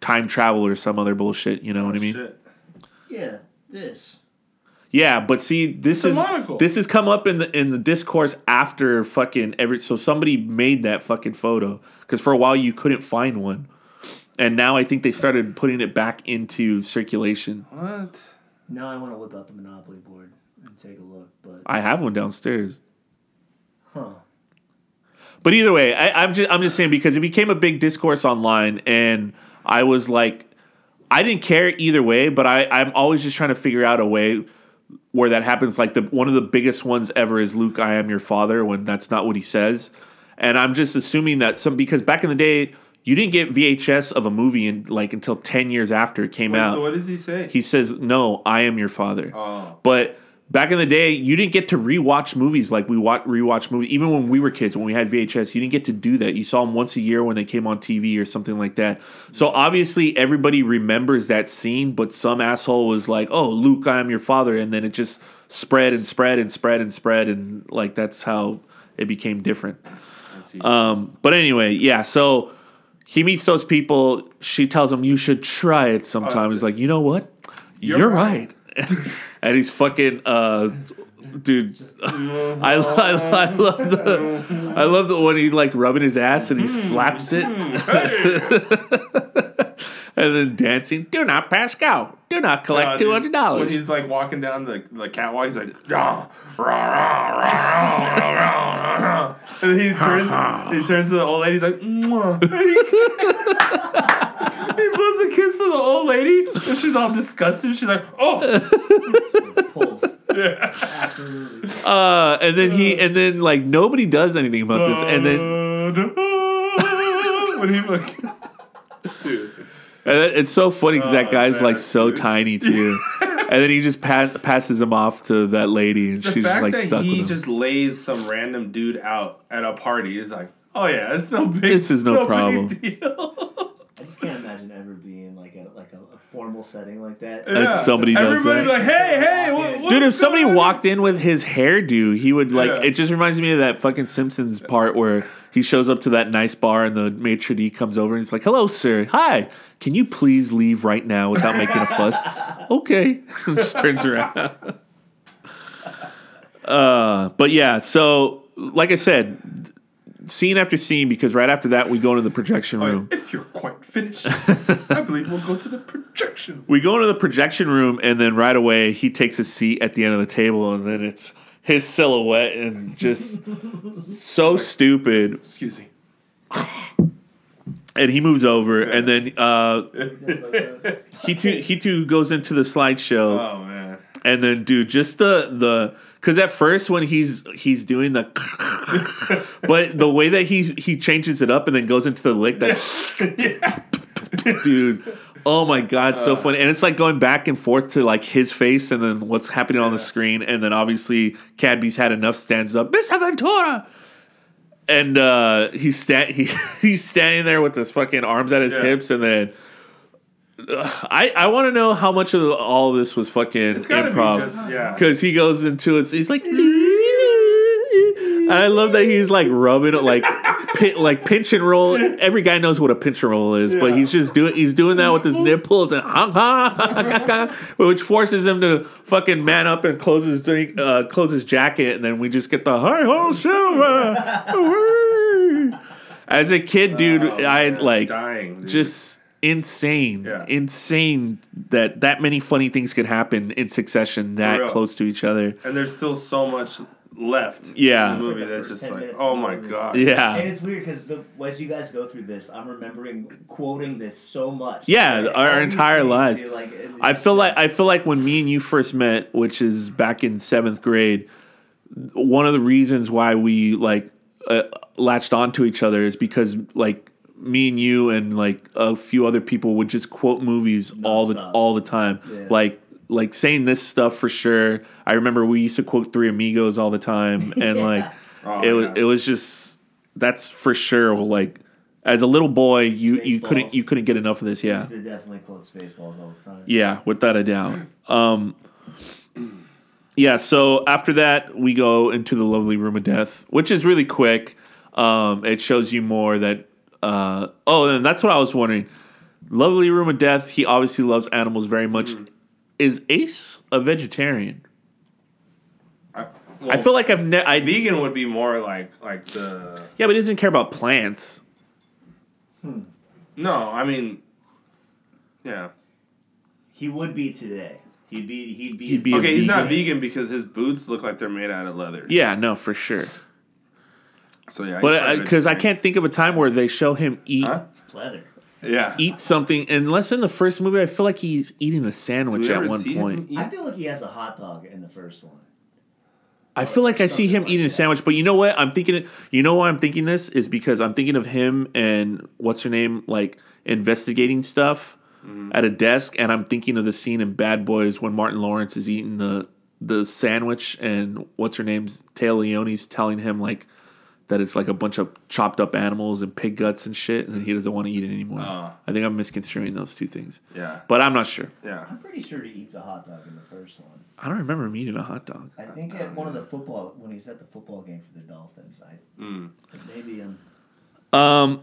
time travel or some other bullshit. You know what I mean? Shit. Yeah, this. Yeah, but see, this is monocle. this has come up in the in the discourse after fucking every. So somebody made that fucking photo because for a while you couldn't find one, and now I think they started putting it back into circulation. What? Now I want to whip out the Monopoly board and take a look, but I have one downstairs, huh? But either way, I, I'm just I'm just saying because it became a big discourse online, and I was like, I didn't care either way, but I I'm always just trying to figure out a way where that happens. Like the one of the biggest ones ever is Luke, I am your father, when that's not what he says, and I'm just assuming that some because back in the day. You didn't get VHS of a movie in like until ten years after it came Wait, out. so what does he say? He says, "No, I am your father." Oh. But back in the day, you didn't get to rewatch movies like we watch rewatch movies. Even when we were kids, when we had VHS, you didn't get to do that. You saw them once a year when they came on TV or something like that. So obviously, everybody remembers that scene, but some asshole was like, "Oh, Luke, I am your father," and then it just spread and spread and spread and spread, and like that's how it became different. Um, but anyway, yeah. So he meets those people. She tells him, "You should try it sometime." He's like, "You know what? You're, You're right." and he's fucking uh, dude. I, I, I love the I love the when he like rubbing his ass and he hmm. slaps it, hmm. and then dancing. Do not pass go. Do not collect uh, two hundred dollars. When he's like walking down the, the catwalk, he's like, rah, rah, rah, rah, rah, rah, rah. and then he turns he turns to the old lady. He's like. And he, he blows a kiss to the old lady, and she's all disgusted. She's like, oh, Pulls. Absolutely. Uh, and then he and then like nobody does anything about this, and then when he fucking, dude. And it's so funny because that Oh, guy's man, like so dude. tiny too. and then he just pass, passes him off to that lady, and The she's fact like that stuck he with him. just lays some random dude out at a party He's like, oh yeah, it's no big. This is no big problem. deal. I just can't imagine ever being like a like a, a formal setting like that. If somebody does Everybody's that. like, hey, hey, what, Dude, Dude, if somebody going on?" walked in with his hairdo, he would like. Yeah. It just reminds me of that fucking Simpsons part where he shows up to that nice bar and the maitre d comes over and he's like, "Hello, sir. Hi. Can you please leave right now without making a fuss?" okay. just turns around. uh, but yeah. So, like I said, scene after scene, because right after that we go into the projection room. If you're quite finished, I believe we'll go to the projection. We go into the projection room, and then right away he takes a seat at the end of the table, and then it's his silhouette and just so stupid. Excuse me. And he moves over, and then uh, he too he too goes into the slideshow, Oh man. and then dude, just the the because at first when he's he's doing the, but the way that he he changes it up and then goes into the lick that dude. Oh my god, so funny. And it's like going back and forth to like his face and then what's happening on the screen. And then obviously Cadby's had enough, stands up, Miss Aventura. And uh he's sta- he, he's standing there with his fucking arms at his Yeah. hips and then I, I want to know how much of all of this was fucking improv. be yeah. Because he goes into it, he's like, and I love that he's like rubbing it, like, pin, like pinch and roll. Every guy knows what a pinch and roll is, but he's just doing, he's doing that with his nipples and which forces him to fucking man up and close his drink, uh, close his jacket, and then we just get the hi ho silver. As a kid, dude, Oh, I like dying. dude. just insane, Yeah. insane that that many funny things could happen in succession that close to each other. and there's still so much left. Yeah. In the movie like the that's just like, oh my god. Yeah, And it's weird because the as you guys go through this, I'm remembering quoting this so much. Yeah, Like, our all these entire lives. like, I feel like I feel like when me and you first met, which is back in seventh grade, one of the reasons why we like uh, latched onto each other is because like me and you and like a few other people would just quote movies all the all the time, Yeah. like like saying this stuff for sure. I remember we used to quote Three Amigos all the time, and like Oh, it was yeah. it was just that's for sure. Like as a little boy, you you couldn't you couldn't get enough of this. Yeah. used to definitely quote Spaceballs all the time. Yeah, without a doubt. Um, yeah, so after that, we go into the lovely room of death, which is really quick. Um, it shows you more that. Uh, oh, and that's what I was wondering. Lovely room of death. He obviously loves animals very much. Is Ace a vegetarian? I, I feel like I've ne- I vegan would be more like like the yeah, but he doesn't care about plants. no. I mean, yeah. He would be today. He'd be. He'd be. He'd be a Okay, he's not vegan. vegan because his boots look like they're made out of leather. Yeah, no, for sure. So yeah, But because I vegetarian. can't think of a time where they show him eat Huh? It's. Yeah. eat something, unless in the first movie, I feel like he's eating a sandwich at one point. I feel like he has a hot dog in the first one. I feel like I see him like eating a sandwich, but you know what? I'm thinking. You know why I'm thinking this is because I'm thinking of him and what's her name, like investigating stuff Mm-hmm. at a desk, and I'm thinking of the scene in Bad Boys when Martin Lawrence is eating the the sandwich, and what's her name's Téa Leoni's telling him like that it's like a bunch of chopped up animals and pig guts and shit, and he doesn't want to eat it anymore. Oh. I think I'm misconstruing those two things, Yeah. but I'm not sure. Yeah. I'm pretty sure he eats a hot dog in the first one. I don't remember him eating a hot dog. I think at one of the football when he's at the football game for the Dolphins. I Mm. maybe um Um,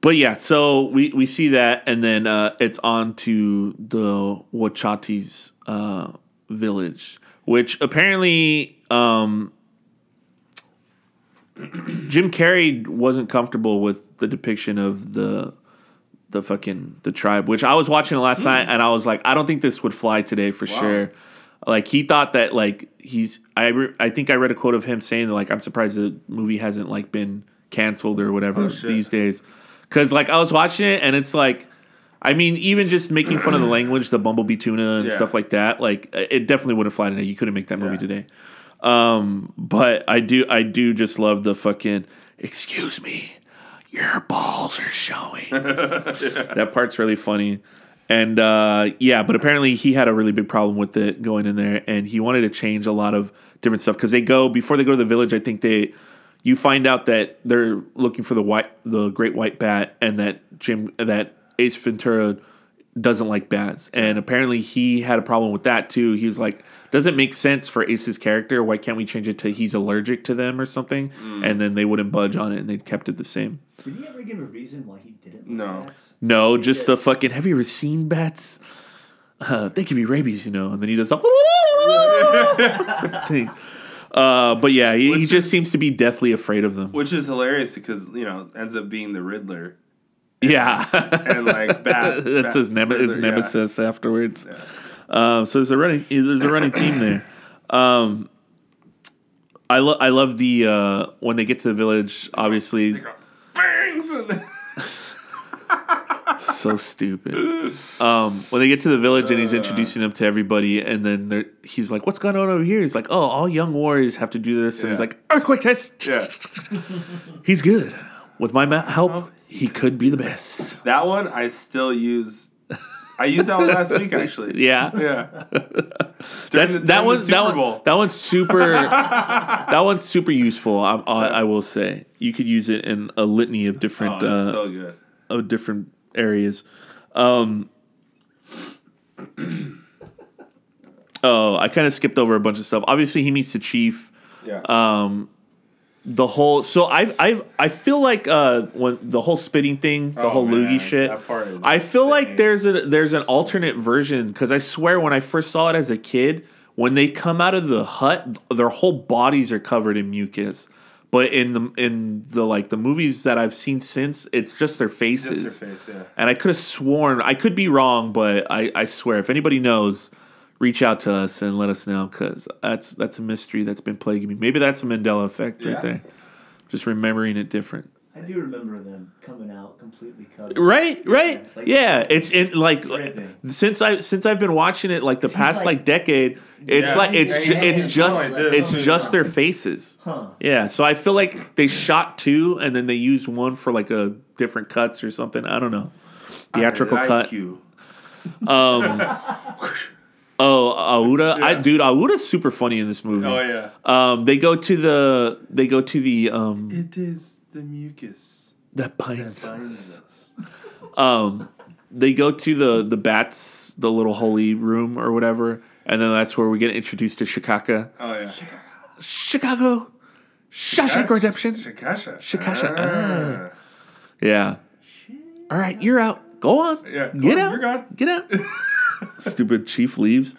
but yeah, so we we see that, and then uh, it's on to the Wachati's uh, village, which apparently um, Jim Carrey wasn't comfortable with the depiction of the the fucking the tribe. Which I was watching it last night, and I was like, I don't think this would fly today for sure. Like he thought that like he's I re- I think I read a quote of him saying that like I'm surprised the movie hasn't like been canceled or whatever Oh, these days. Cause like I was watching it and it's like I mean even just making fun of the language, the bumblebee tuna and Yeah. stuff like that, like it definitely would have fly today. You couldn't make that movie Yeah. today. Um, but I do I do just love the fucking excuse me, your balls are showing. That part's really funny. And uh, yeah, but apparently he had a really big problem with it going in there, and he wanted to change a lot of different stuff because they go before they go to the village. I think they, you find out that they're looking for the white, the great white bat, and that Jim, that Ace Ventura doesn't like bats, and apparently he had a problem with that too. He was like, "Does it make sense for Ace's character. Why can't we change it to he's allergic to them or something? And then they wouldn't budge on it, and they kept it the same. Did he ever give a reason why he didn't? like No. bats? No, just the fucking. Have you ever seen bats? Uh, they give be rabies, you know. And then he does a thing. Uh, but yeah, he, he just is- seems to be deathly afraid of them. Which is hilarious because you know ends up being the Riddler. Yeah, And, like, bat- that's bat- his, his yeah. nemesis afterwards. Um, so there's a running there's a running theme there. Um, I love I love the uh, when they get to the village. Obviously, Bangs! So stupid. Um, when they get to the village Uh. and he's introducing them to everybody, and then he's like, "What's going on over here?" He's like, "Oh, all young warriors have to do this." And he's like, "Earthquake test." Yeah. He's good. With my ma- help, he could be the best. that one I still use. I used that one last week actually. Yeah, Yeah. that's the- that during one's that Super one that one's super that one's super useful. I, I, I will say you could use it in a litany of Oh, different it's uh, so good. of different areas. Um, oh, I kind of skipped over a bunch of stuff. Obviously, he meets the chief. Yeah. Um, the whole so I I I feel like uh when the whole spitting thing, the Oh, whole loogie shit. that part is I feel like there's a there's an alternate version because I swear when I first saw it as a kid, when they come out of the hut, their whole bodies are covered in mucus. But in the in the like the movies that I've seen since, it's just their faces. Just your face, yeah. And I could have sworn I could be wrong, but I, I swear if anybody knows, reach out to us and let us know because that's that's a mystery that's been plaguing me. Maybe that's a Mandela effect Yeah. right there. Just remembering it different. I do remember them coming out completely covered. Right, right, like- yeah. It's in like Dripping. since I since I've been watching it like the past like, like- decade. It's Yeah. like it's Yeah, ju- yeah, it's yeah. just Like it's just their faces. Huh. Yeah, so I feel like they shot two and then they used one for like a different cuts or something. I don't know. Theatrical I like cut. You. Um, oh, Ouda, I dude, Ouda's super funny in this movie. Oh yeah. Um, they go to the they go to the um It is the mucus that binds. that binds us. Um, they go to the the bats, the little holy room or whatever, and then that's where we get introduced to Chicago. Oh yeah. Chicago, Shawshank Redemption. Shikasha. Shikasha, Ah. Yeah. All right, you're out. Go on. Yeah, go Get on, out. you're gone. Get out. Stupid chief leaves.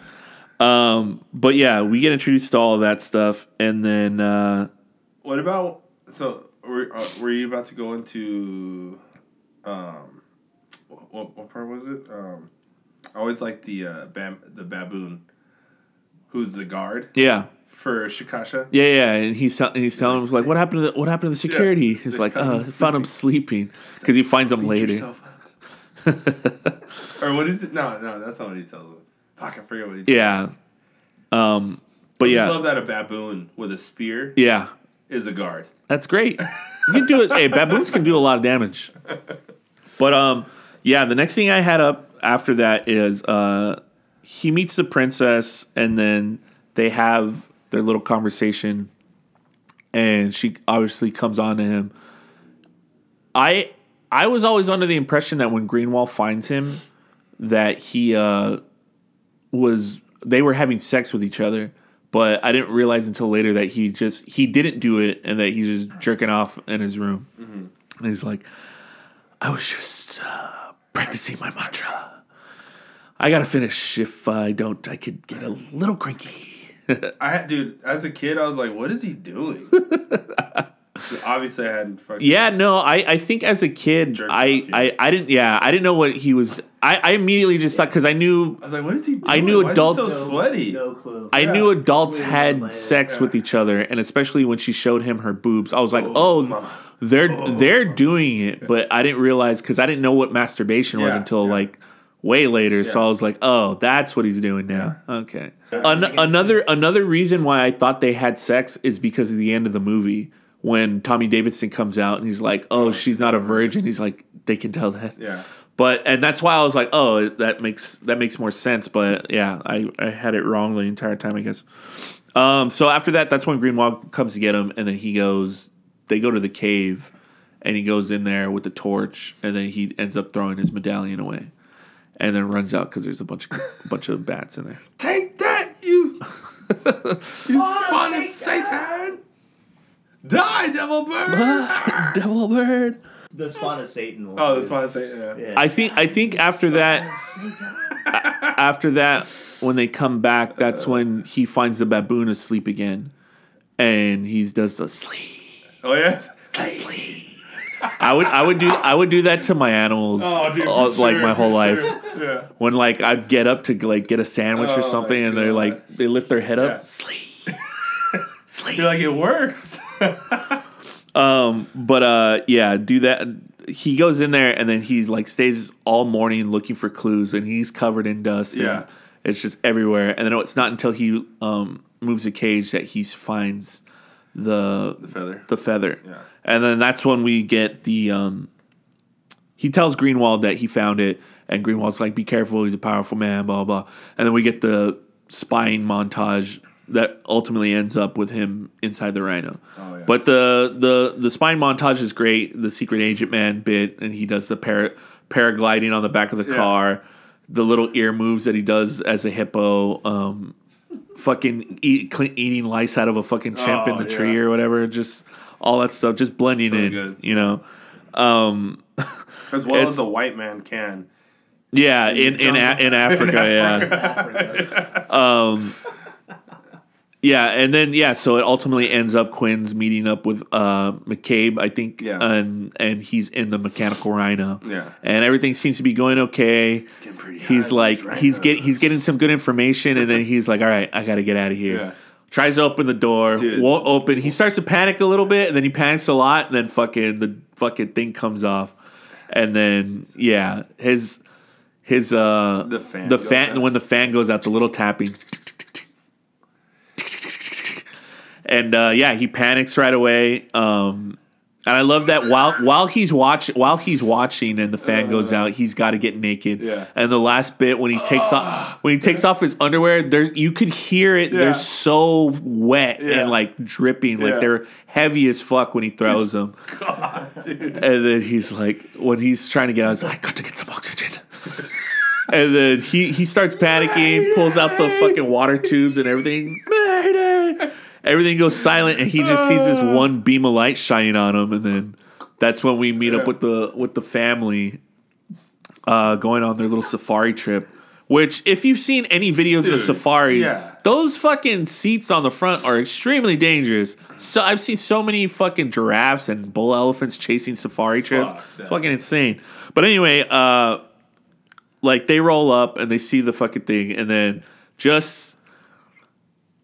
Um, but yeah, we get introduced to all of that stuff, and then uh, What about so? Were, uh, were you about to go into, um, what, what part was it? Um, I always like the uh, bam, the baboon, who's the guard. yeah, for Shikasha. Yeah, yeah, and he's tell- he's telling him like, "What happened to the, what happened to the security?" He's They like, "Oh, found him sleeping," because he finds him later. yourself. or what is it? No, no, that's not what he tells him. Fuck, I forget what he. Tells Yeah, um, but I yeah, love that a baboon with a spear yeah, is a guard. that's great. You can do it. Hey, baboons can do a lot of damage. But um, yeah, the next thing I had up after that is uh, he meets the princess, and then they have their little conversation, and she obviously comes on to him. I I was always under the impression that when Greenwall finds him, that he uh, was they were having sex with each other, but I didn't realize until later that he just he didn't do it and that he's just jerking off in his room, and he's like, I was just uh, practicing my mantra. I gotta finish. If I don't, I could get a little cranky. I had, dude, as a kid, I was like, "What is he doing?" So Obviously, I hadn't fucking. Yeah, no, I, I think as a kid, I. I, I didn't, yeah, I didn't know what he was. I, I immediately just thought because I knew I was like, "What is he doing?" I knew Why adults- so sweaty. No clue. I Yeah. knew adults Wait, had wait, sex yeah. with each other, and especially when she showed him her boobs, I was like, oh, oh my- they're oh, they're doing it, but I didn't realize because I didn't know what masturbation was until yeah. like way later. So I was like, oh, that's what he's doing now. Okay. An- another another reason why I thought they had sex is because of the end of the movie when Tommy Davidson comes out and he's like, oh, she's not a virgin. He's like, they can tell that. Yeah. But and that's why I was like, oh, that makes that makes more sense. But yeah, I, I had it wrong the entire time, I guess. Um, so after that, that's when Greenwall comes to get him, and then he goes. They go to the cave, and he goes in there with the torch, and then he ends up throwing his medallion away, and then runs out because there's a bunch of a bunch of bats in there. Take that, you, you spawn of Satan! Die, devil bird! Devil bird. The spawn of Satan. Oh, that's why I say yeah. Yeah. I think I think after that, after that, when they come back, that's when he finds the baboon asleep again, and he does the sleep. Oh yes. I would I would do I would do that to my animals Oh, dude, uh, for all- like sure, my whole life. sure. Yeah. When like I'd get up to like get a sandwich Oh, or something, and they're like they lift their head Yeah. up, sleep, sleep. You're like it works. Um, but uh, yeah, do that. He goes in there and then he's like stays all morning looking for clues, and he's covered in dust. and Yeah. it's just everywhere. And then it's not until he um moves a cage that he finds the the feather. the feather. Yeah. And then that's when we get the um he tells Greenwall that he found it and Greenwall's like be careful, he's a powerful man, blah blah. And then we get the spying montage that ultimately ends up with him inside the rhino. Oh, yeah. But the the the spying montage is great, the secret agent man bit and he does the para, paragliding on the back of the Yeah. car, the little ear moves that he does as a hippo um fucking eat, eating lice out of a fucking chimp in Oh, the tree or whatever. Just all that stuff, just blending So in. good. You know, um, As well as a white man can. yeah, in in a, in Africa, yeah, Africa. um, yeah, and then yeah, so it ultimately ends up Quinn's meeting up with uh McCabe, I think, Yeah. and and he's in the mechanical rhino, Yeah. and everything seems to be going okay. getting pretty He's like he's get he's getting some good information, and then he's like, all right, I got to get out of here. Yeah. Tries to open the door, Dude. won't open. He starts to panic a little bit, and then he panics a lot, and then fucking the fucking thing comes off, and then yeah, his his uh The fan the fan out. when the fan goes out, the little tapping, and uh, yeah, he panics right away. Um, and I love that while while he's watching while he's watching and the fan goes out, he's got to get naked. Yeah. And the last bit when he takes off when he takes off his underwear, there you could hear it. Yeah. They're so wet Yeah. and like dripping, like they're heavy as fuck when he throws them. God, dude. And then he's like, when he's trying to get out, he's like, I got to get some oxygen. and then he he starts panicking, pulls out the fucking water tubes and everything. Mayday! Everything goes silent, and he just sees this one beam of light shining on him, and then that's when we meet up with the with the family, uh, going on their little safari trip. Which, if you've seen any videos of safaris, yeah. those fucking seats on the front are extremely dangerous. So I've seen so many fucking giraffes and bull elephants chasing safari trips. Fuck fucking insane. But anyway, uh, like they roll up and they see the fucking thing, and then just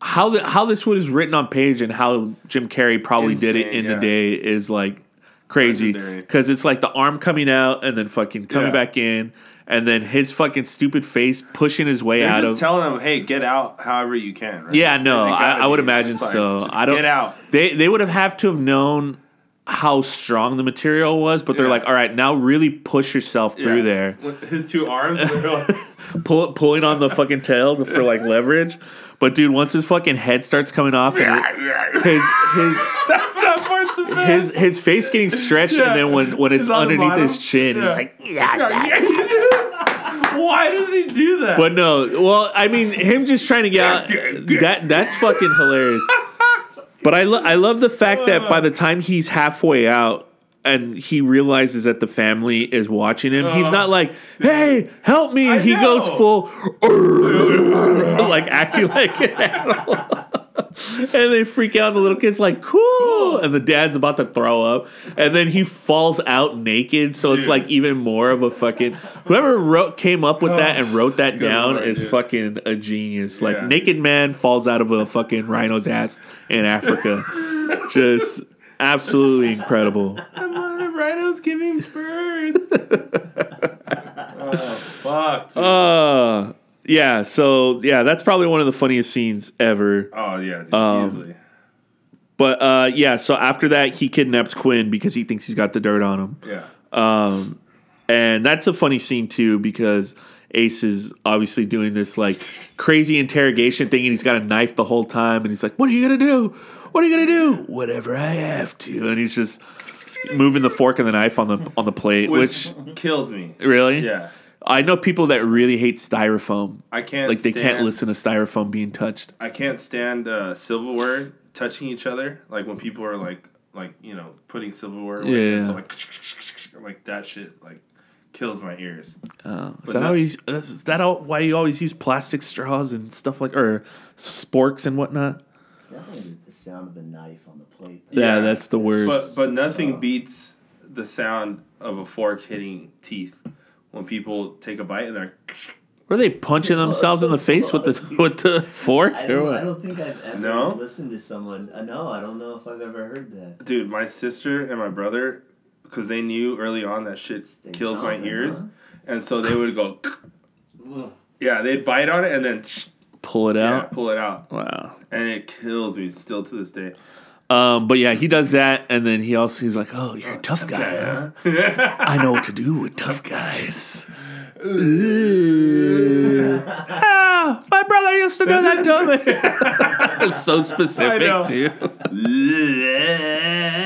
how the, how this was written on page and how Jim Carrey probably did it in yeah. the day is like crazy because it's like the arm coming out and then fucking coming Yeah. back in and then his fucking stupid face pushing his way They're out just of telling him, "Hey, get out, however you can." Right? yeah no I, I would imagine like, so I don't get out. they they would have have to have known how strong the material was but they're like all right now really push yourself through Yeah. there With His two arms. like, pull, pulling on the fucking tail for like leverage but dude once his fucking head starts coming off and his his that part's the best. his his face getting stretched, and then when when it's underneath his chin, Yeah. he's like. Why does he do that? But no, well, I mean, him just trying to get out that that's fucking hilarious. But I lo- I love the fact that by the time he's halfway out and he realizes that the family is watching him, he's oh, not like, "Hey, help me!" I he know. goes full, like acting like an animal. and they freak out. The little kid's like, "Cool," and the dad's about to throw up, and then he falls out naked. So it's Dude. like even more of a fucking. Whoever wrote came up with that oh, and wrote that Good down lord, is dude. fucking a genius. Like Yeah. naked man falls out of a fucking rhino's ass in Africa. Just absolutely incredible. I'm on a rhino's giving birth. oh fuck. dude. Uh yeah, so yeah, that's probably one of the funniest scenes ever. oh yeah, dude, um, easily. But uh yeah, so after that he kidnaps Quinn because he thinks he's got the dirt on him. Yeah. Um, and that's a funny scene too because Ace is obviously doing this like crazy interrogation thing, and he's got a knife the whole time, and he's like, "What are you gonna do? What are you gonna do? Whatever I have to." And he's just moving the fork and the knife on the on the plate, Which, which, kills me. really, Yeah. I know people that really hate styrofoam. I can't Like they can't listen to styrofoam being touched. I can't stand uh, silverware touching each other. Like when people are like, like you know, putting silverware. Like, Yeah. So like, like that shit like kills my ears. Uh, is But that no- always is that all, why you always use plastic straws and stuff like or sporks and whatnot? It's definitely the sound of the knife on the plate. Yeah, Yeah. that's the worst. But but nothing beats the sound of a fork hitting teeth when people take a bite and they're. Were they punching themselves in the face with the with the fork? I don't. I don't think I've ever No? listened to someone. Uh, no, I don't know if I've ever heard that. Dude, my sister and my brother, because they knew early on that shit They kills my found ears, huh? and so they would go. Yeah, they'd bite on it and then Pull it yeah, out. pull it out, Wow. and it kills me still to this day. Um, but yeah, he does that, and then he also he's like, "Oh, you're a tough guy. Huh? I know what to do with tough guys." ah, my brother used to do that to me. it's so specific, know. too.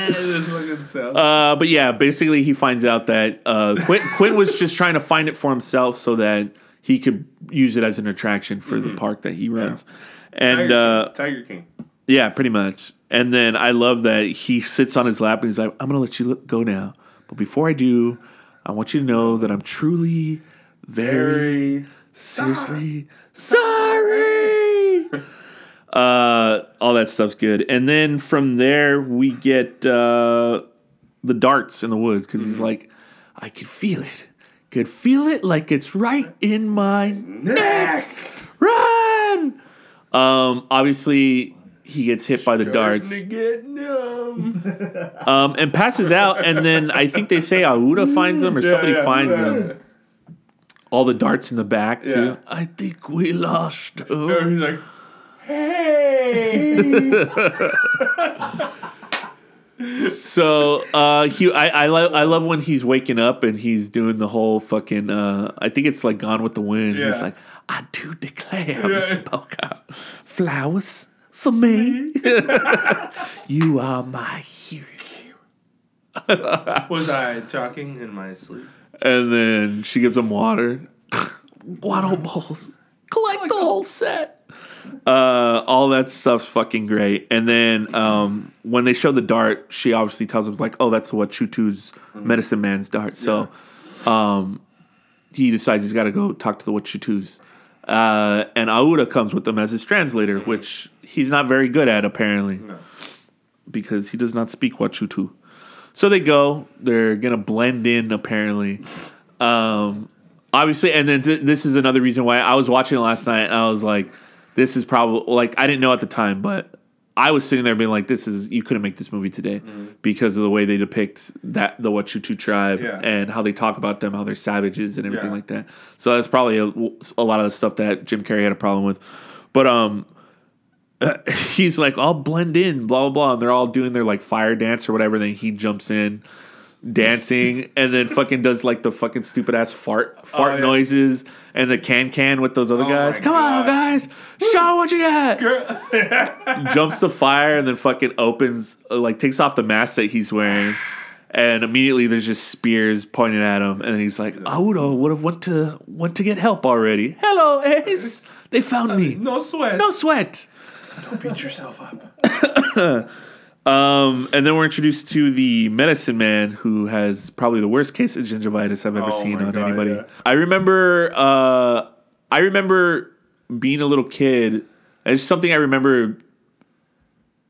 This fucking sound. Uh, but yeah, basically he finds out that uh, Quinn, Quinn was just trying to find it for himself so that he could use it as an attraction for the park that he runs. And Tiger, uh, King. Tiger King. yeah, pretty much. And then I love that he sits on his lap and he's like, "I'm gonna let you go now, but before I do, I want you to know that I'm truly, very, seriously sorry." uh, all that stuff's good. And then from there we get uh, the darts in the wood because he's like, "I could feel it, could feel it like it's right in my neck." Run! Um, obviously, he gets hit by the darts To get numb. um, and passes out. And then I think they say Ouda finds him or somebody yeah, finds yeah. him. All the darts in the back, too. I think we lost him. he's like, hey. So uh, he, I, I, lo- I love when he's waking up and he's doing the whole fucking. Uh, I think it's like Gone with the Wind. He's Yeah. like, I do declare, Yeah. Mr. Bogart, flowers for me. you are my hero. Was I talking in my sleep? And then she gives him water. Guano balls. Collect the whole set. Uh, all that stuff's fucking great. And then um, when they show the dart, she obviously tells him like, "Oh, that's what Chutu's medicine man's dart." So um, he decides he's got to go talk to the Wachutus. Uh, and Ouda comes with them as his translator, which he's not very good at apparently, because he does not speak Wachutu. So they go. They're gonna blend in apparently. Um, obviously, and then th- this is another reason why I was watching it last night. And I was like, this is probably like I didn't know at the time, but I was sitting there being like, this is you couldn't make this movie today because of the way they depict that the Wachutu tribe Mm-hmm. Yeah. and how they talk about them, how they're savages and everything Yeah. like that. So that's probably a, a lot of the stuff that Jim Carrey had a problem with. But um, he's like, I'll blend in, blah blah blah, and they're all doing their like fire dance or whatever. Then he jumps in, dancing, and then fucking does like the fucking stupid ass fart fart Oh, yeah. noises and the can can with those other Oh guys. Come on, guys, show what you got. Jumps the fire and then fucking opens, uh, like takes off the mask that he's wearing. And immediately there's just spears pointed at him, and he's like, "Ouda would have went to went to get help already." Hello, Ace. They found me. No sweat. No sweat. Don't beat yourself up. Um, and then we're introduced to the medicine man who has probably the worst case of gingivitis I've ever Oh seen on God, anybody. yeah. I remember, uh, I remember being a little kid. and It's something I remember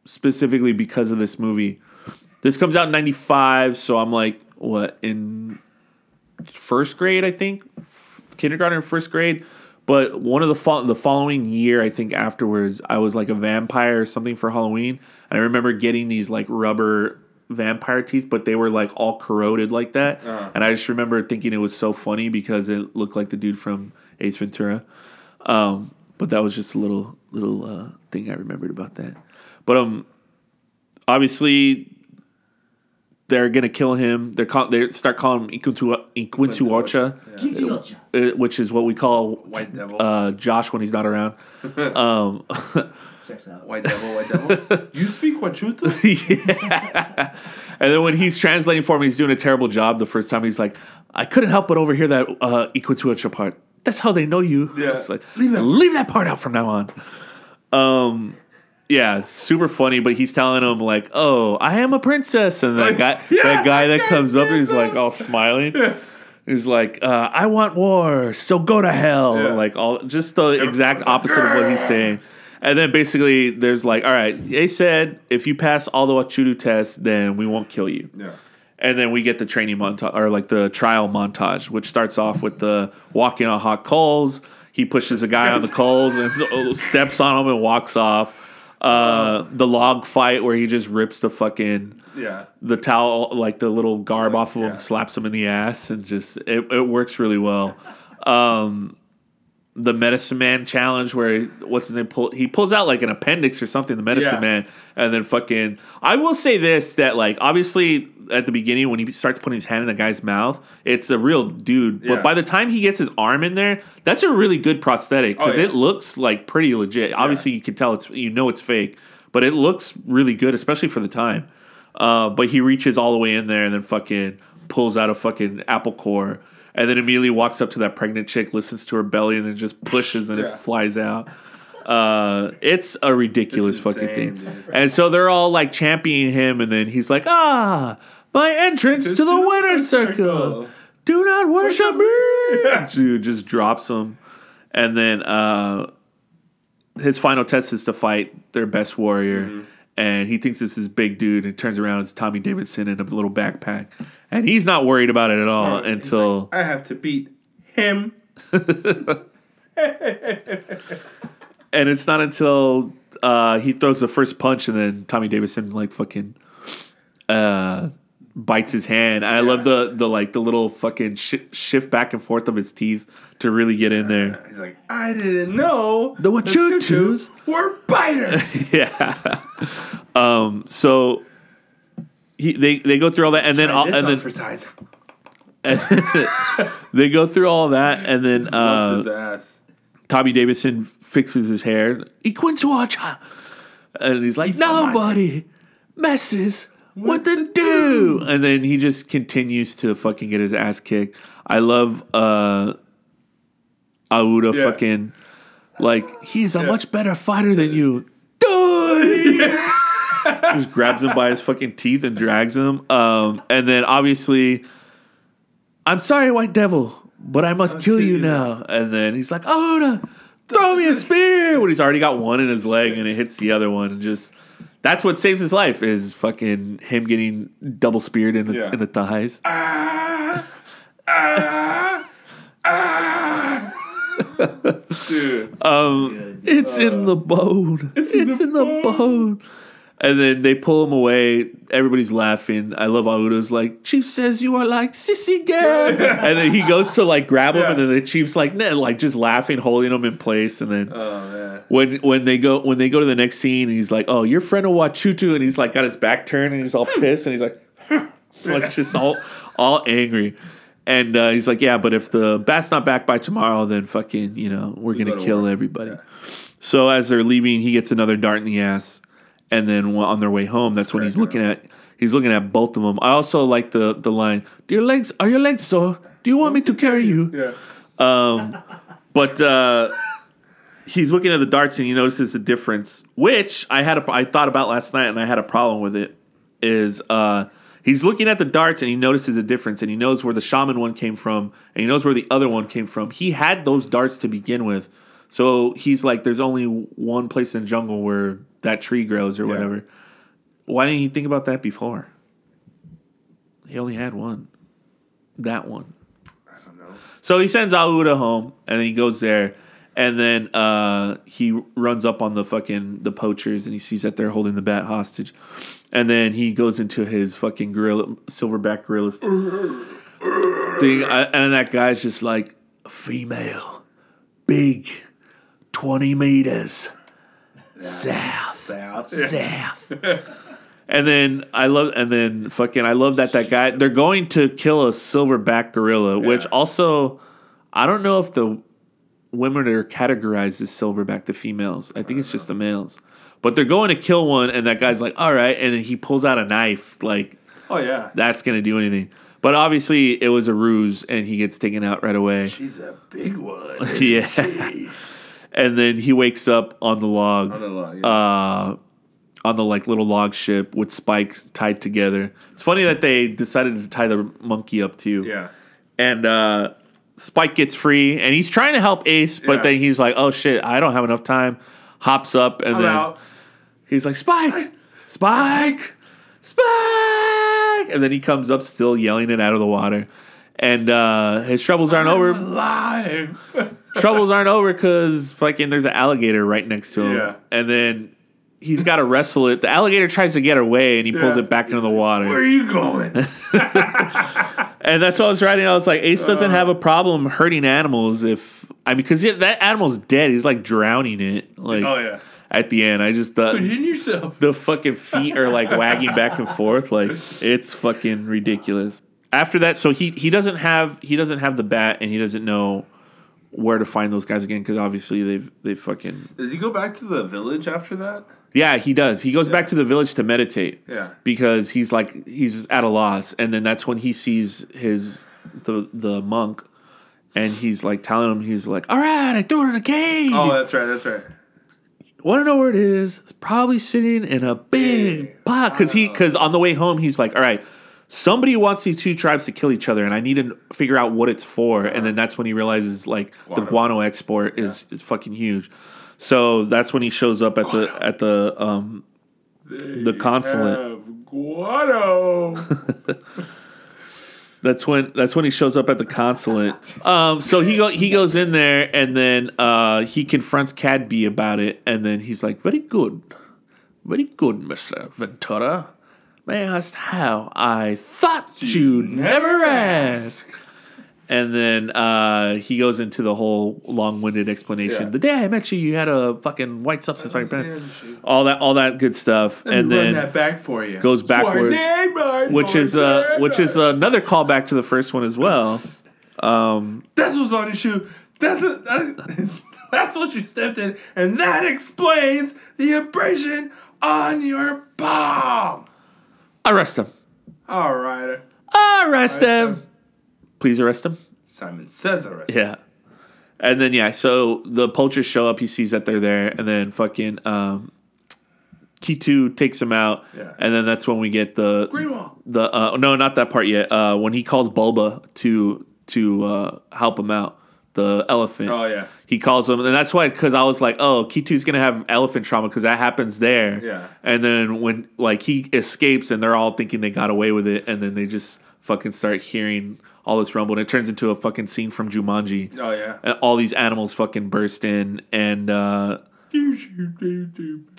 specifically because of this movie. This comes out in '95, so I'm like, what in first grade, I think, kindergarten or first grade. But one of the fo- the following year, I think afterwards, I was like a vampire or something for Halloween, I remember getting these like rubber vampire teeth, but they were like all corroded like that, and I just remember thinking it was so funny because it looked like the dude from Ace Ventura. Um, but that was just a little little uh, thing I remembered about that. But um, obviously they're gonna kill him. They're call, they start calling him Ikuntu Ikuntuocha, uh, which is what we call White devil. uh, Josh when he's not around. um, Checks out. white devil, white devil. you speak Wachutu? yeah. And then when he's translating for me, he's doing a terrible job. The first time he's like, I couldn't help but overhear that uh, Ikuntuocha part. That's how they know you. Yeah. It's like, leave that, leave that part out from now on. Um, yeah, super funny. But he's telling him like, "Oh, I am a princess," and that guy, Yeah, that guy that comes up, he's like all smiling. He's like, uh, "I want war, so go to hell." Yeah. Like all, just the exact it's like, opposite of what he's saying. And then basically, there's like, "All right, they said if you pass all the Wachutu tests, then we won't kill you." Yeah. And then we get the training montage or like the trial montage, which starts off with the walking on hot coals. He pushes a guy on the coals and so, steps on him and walks off. Uh, the log fight where he just rips the fucking Yeah. the towel, like the little garb off of him, Yeah. slaps him in the ass, and just it, it works really well. Um, the medicine man challenge where he, what's his name pull he pulls out like an appendix or something the medicine Yeah. man and then fucking i will say this that like obviously at the beginning when he starts putting his hand in the guy's mouth it's a real dude but by the time he gets his arm in there that's a really good prosthetic because Oh, yeah. it looks like pretty legit. Obviously you can tell it's you know it's fake but it looks really good especially for the time. Uh, but he reaches all the way in there and then fucking pulls out a fucking apple core and then immediately walks up to that pregnant chick, listens to her belly, and then just pushes and Yeah. it flies out. Uh, it's a ridiculous It's fucking thing. dude. And so they're all like championing him, and then he's like, "Ah, my entrance to the winner's circle. Do not worship me." Dude just drops him, and then uh, his final test is to fight their best warrior. Mm-hmm. And he thinks this is big dude, and turns around it's Tommy Davidson in a little backpack, and he's not worried about it at all He's until I have to beat him. and it's not until uh, he throws the first punch, and then Tommy Davidson like fucking uh, bites his hand. And I love the the like the little fucking shi shift back and forth of his teeth to really get in there. He's like, I didn't know The Wachutus were biters. yeah. um. So. He, they, they go through all that and then all, and then for size. they go through all that and then Loves his uh, ass. Tommy Davidson fixes his hair. Iquintuacha. And he's like, nobody messes with the do. And then he just continues to fucking get his ass kicked. I love uh Ouda Yeah. fucking like he's a Yeah. much better fighter than you. Die! just grabs him by his fucking teeth and drags him. Um, and then obviously, I'm sorry, White Devil, but I must kill, you now. And then he's like, Ouda, throw me a spear when he's already got one in his leg and it hits the other one and just. That's what saves his life is fucking him getting double speared in the Yeah. in the thighs. Ah, ah. Dude. Um, it's in the bone. It's, in, the, bone. And then they pull him away. Everybody's laughing. I love Ouda's like, Chief says you are like sissy girl. and then he goes to like grab him, and then the Chief's like, nah, like just laughing, holding him in place. And then Oh man. when when they go when they go to the next scene, he's like, "Oh, your friend of Wachutu," and he's like got his back turned and he's all pissed and he's like, like just all all angry. And uh, he's like, "Yeah, but if the bat's not back by tomorrow, then fucking you know we're gonna kill war." everybody." So as they're leaving, he gets another dart in the ass, and then on their way home, that's when he's looking at he's looking at both of them. I also like the the line, "Do your legs are your legs sore? Do you want me to carry you?" Yeah. But uh, he's looking at the darts and he notices the difference, which I had a, I thought about last night and I had a problem with it. Is uh, he's looking at the darts and he notices a difference and he knows where the shaman one came from and he knows where the other one came from. He had those darts to begin with, so he's like, "There's only one place in the jungle where that tree grows or whatever." Why didn't he think about that before? He only had one, that one. I don't know. So he sends Ouda home, and then he goes there, and then uh, he runs up on the fucking the poachers, and he sees that they're holding the bat hostage, and then he goes into his fucking gorilla, silverback gorilla thing, I- and that guy's just like female, big, twenty meters, south, South. south. And then I love, and then fucking, I love that that guy. They're going to kill a silverback gorilla, which also, I don't know if the women are categorized as silverback, the females. I think it's just the males. But they're going to kill one, and that guy's like, "All right," and then he pulls out a knife, like Oh yeah. that's gonna do anything. But obviously, it was a ruse, and he gets taken out right away. She's a big one. yeah. and then he wakes up on the log On the log, yeah. uh, on the like little log ship with spikes tied together. It's funny that they decided to tie the monkey up too. yeah. And uh, Spike gets free, and he's trying to help Ace, but Yeah. then he's like, "Oh shit, I don't have enough time." Hops up, and I'm then out. He's like, "Spike, Spike, Spike!" And then he comes up, still yelling it out of the water. And uh, his troubles aren't over. Alive. troubles aren't over because fucking there's an alligator right next to him. Yeah. And then he's got to wrestle it. The alligator tries to get away and he pulls Yeah. it back into the water. Where are you going? and that's what I was writing. I was like, Ace doesn't have a problem hurting animals if I mean because that animal's dead. He's like drowning it. Like oh yeah. At the end, I just thought in yourself. the fucking feet are like wagging back and forth. Like it's fucking ridiculous. After that, so he he doesn't have he doesn't have the bat and he doesn't know where to find those guys again because obviously they've they fucking Does he go back to the village after that? yeah he does he goes back to the village to meditate Yeah. because he's like he's at a loss and then that's when he sees his the the monk and he's like telling him he's like all right I threw it in a cave Oh, that's right. That's right. Want to know where it is? It's probably sitting in a big pot because he because on the way home he's like, all right, somebody wants these two tribes to kill each other, and I need to figure out what it's for. And then that's when he realizes like the Guano. guano export is is fucking huge. So that's when he shows up at the at the um the consulate. Have guano. That's when that's when he shows up at the consulate. Um, so he go he goes in there and then uh, he confronts Cadby about it, and then he's like, "Very good, very good, Mister Ventura. May I ask how? I thought you'd never ask." And then uh, he goes into the whole long-winded explanation. Yeah. The day I met you, you had a fucking white substance on your him. All that, all that good stuff, and Run then that back for you. goes backwards, which is uh, which is another callback to the first one as well. That's what's on your shoe. That's a, that, that's what you stepped in, and that explains the abrasion on your palm. Arrest him! All right. Arrest him! Please arrest him. Simon says arrest. Yeah. And then yeah, so the poachers show up. He sees that they're there, and then fucking um, Kitu takes him out. Yeah. And then that's when we get the Greenwall. the uh, no, not that part yet. Uh, when he calls Bulba to to uh, help him out, the elephant. Oh yeah. He calls him, and that's why because I was like, oh, Kitu's gonna have elephant trauma because that happens there. Yeah. And then when like he escapes, and they're all thinking they got away with it, and then they just fucking start hearing all this rumble, and it turns into a fucking scene from Jumanji. Oh yeah. And all these animals fucking burst in, and uh,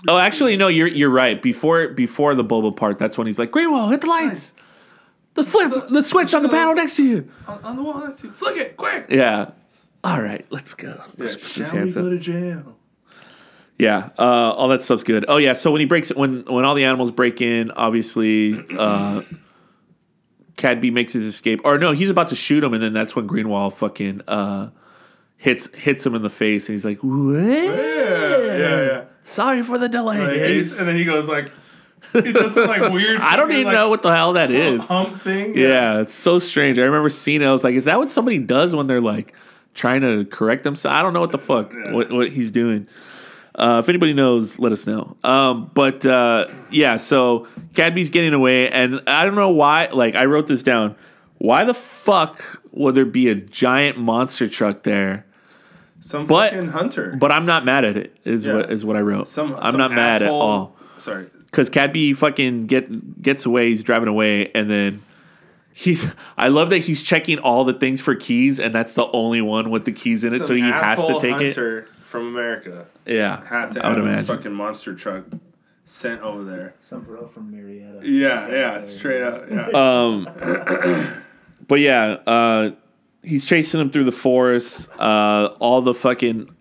oh, actually, no, you're you're right. Before before the Boba part, that's when he's like, Greenwall, hit the lights, the flip, the switch on the panel next to you. On, on the wall. Let's see. Flick it quick. Yeah. All right, let's go. Yeah. Just puts his we go up. to jail? Yeah, uh, all that stuff's good. Oh yeah, so when he breaks when when all the animals break in, obviously uh Cadby makes his escape. Or no, he's about to shoot him and then that's when Greenwall fucking uh hits hits him in the face and he's like, "What? Yeah. Yeah. Yeah. Sorry for the delay." Like, and then he goes like, does some, like weird. I don't even like, know what the hell that is. hump thing. Yeah, it's so strange. I remember seeing it. I was like, "Is that what somebody does when they're like trying to correct themselves?" I don't know what the fuck what, what he's doing. Uh, if anybody knows, let us know. Um, but uh, yeah, so Cadby's getting away, and I don't know why. Like, I wrote this down. Why the fuck would there be a giant monster truck there? Some But- fucking hunter. But I'm not mad at it. Is Yeah. what is what I wrote. some. I'm some not mad at all Sorry. because Cadby fucking gets gets away. He's driving away, and then he's. I love that he's checking all the things for keys, and that's the only one with the keys in it. so he has to take hunter from America. Yeah, had to I would have his imagine. fucking monster truck sent over there. Some bro from Marietta. Yeah, yeah, straight up. Yeah. Um, but yeah, uh, he's chasing him through the forest. Uh, all the fucking,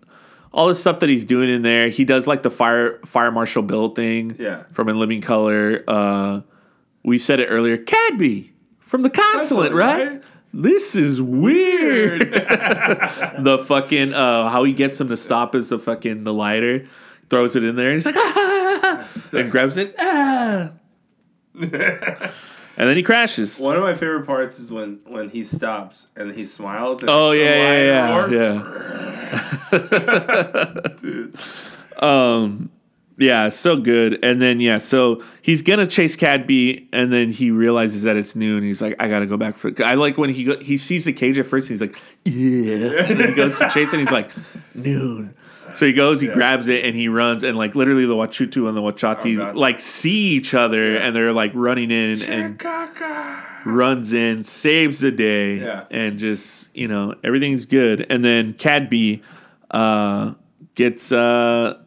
all the stuff that he's doing in there. He does like the fire fire marshal Bill thing. Yeah. From In Living Color. Uh, we said it earlier. Cadby from the consulate, Consulate, right? right? This is weird. the fucking uh, how he gets him to stop is the fucking the lighter, throws it in there, and he's like, ah, and grabs it, ah. and then he crashes. One of my favorite parts is when when he stops and he smiles. And Oh yeah, yeah, yeah, yeah. Dude. Um, yeah, so good. And then yeah, so he's gonna chase Cadby, and then he realizes that it's noon. He's like, I gotta go back for. I like when he go, he sees the cage at first. And he's like, yeah, and then he goes to chase and He's like, noon. So he goes, he grabs it, and he runs, and like literally the Wachutu and the Wachati Oh, like see each other, and they're like running in and runs in, saves the day, Yeah. and just you know everything's good. And then Cadby uh, gets uh,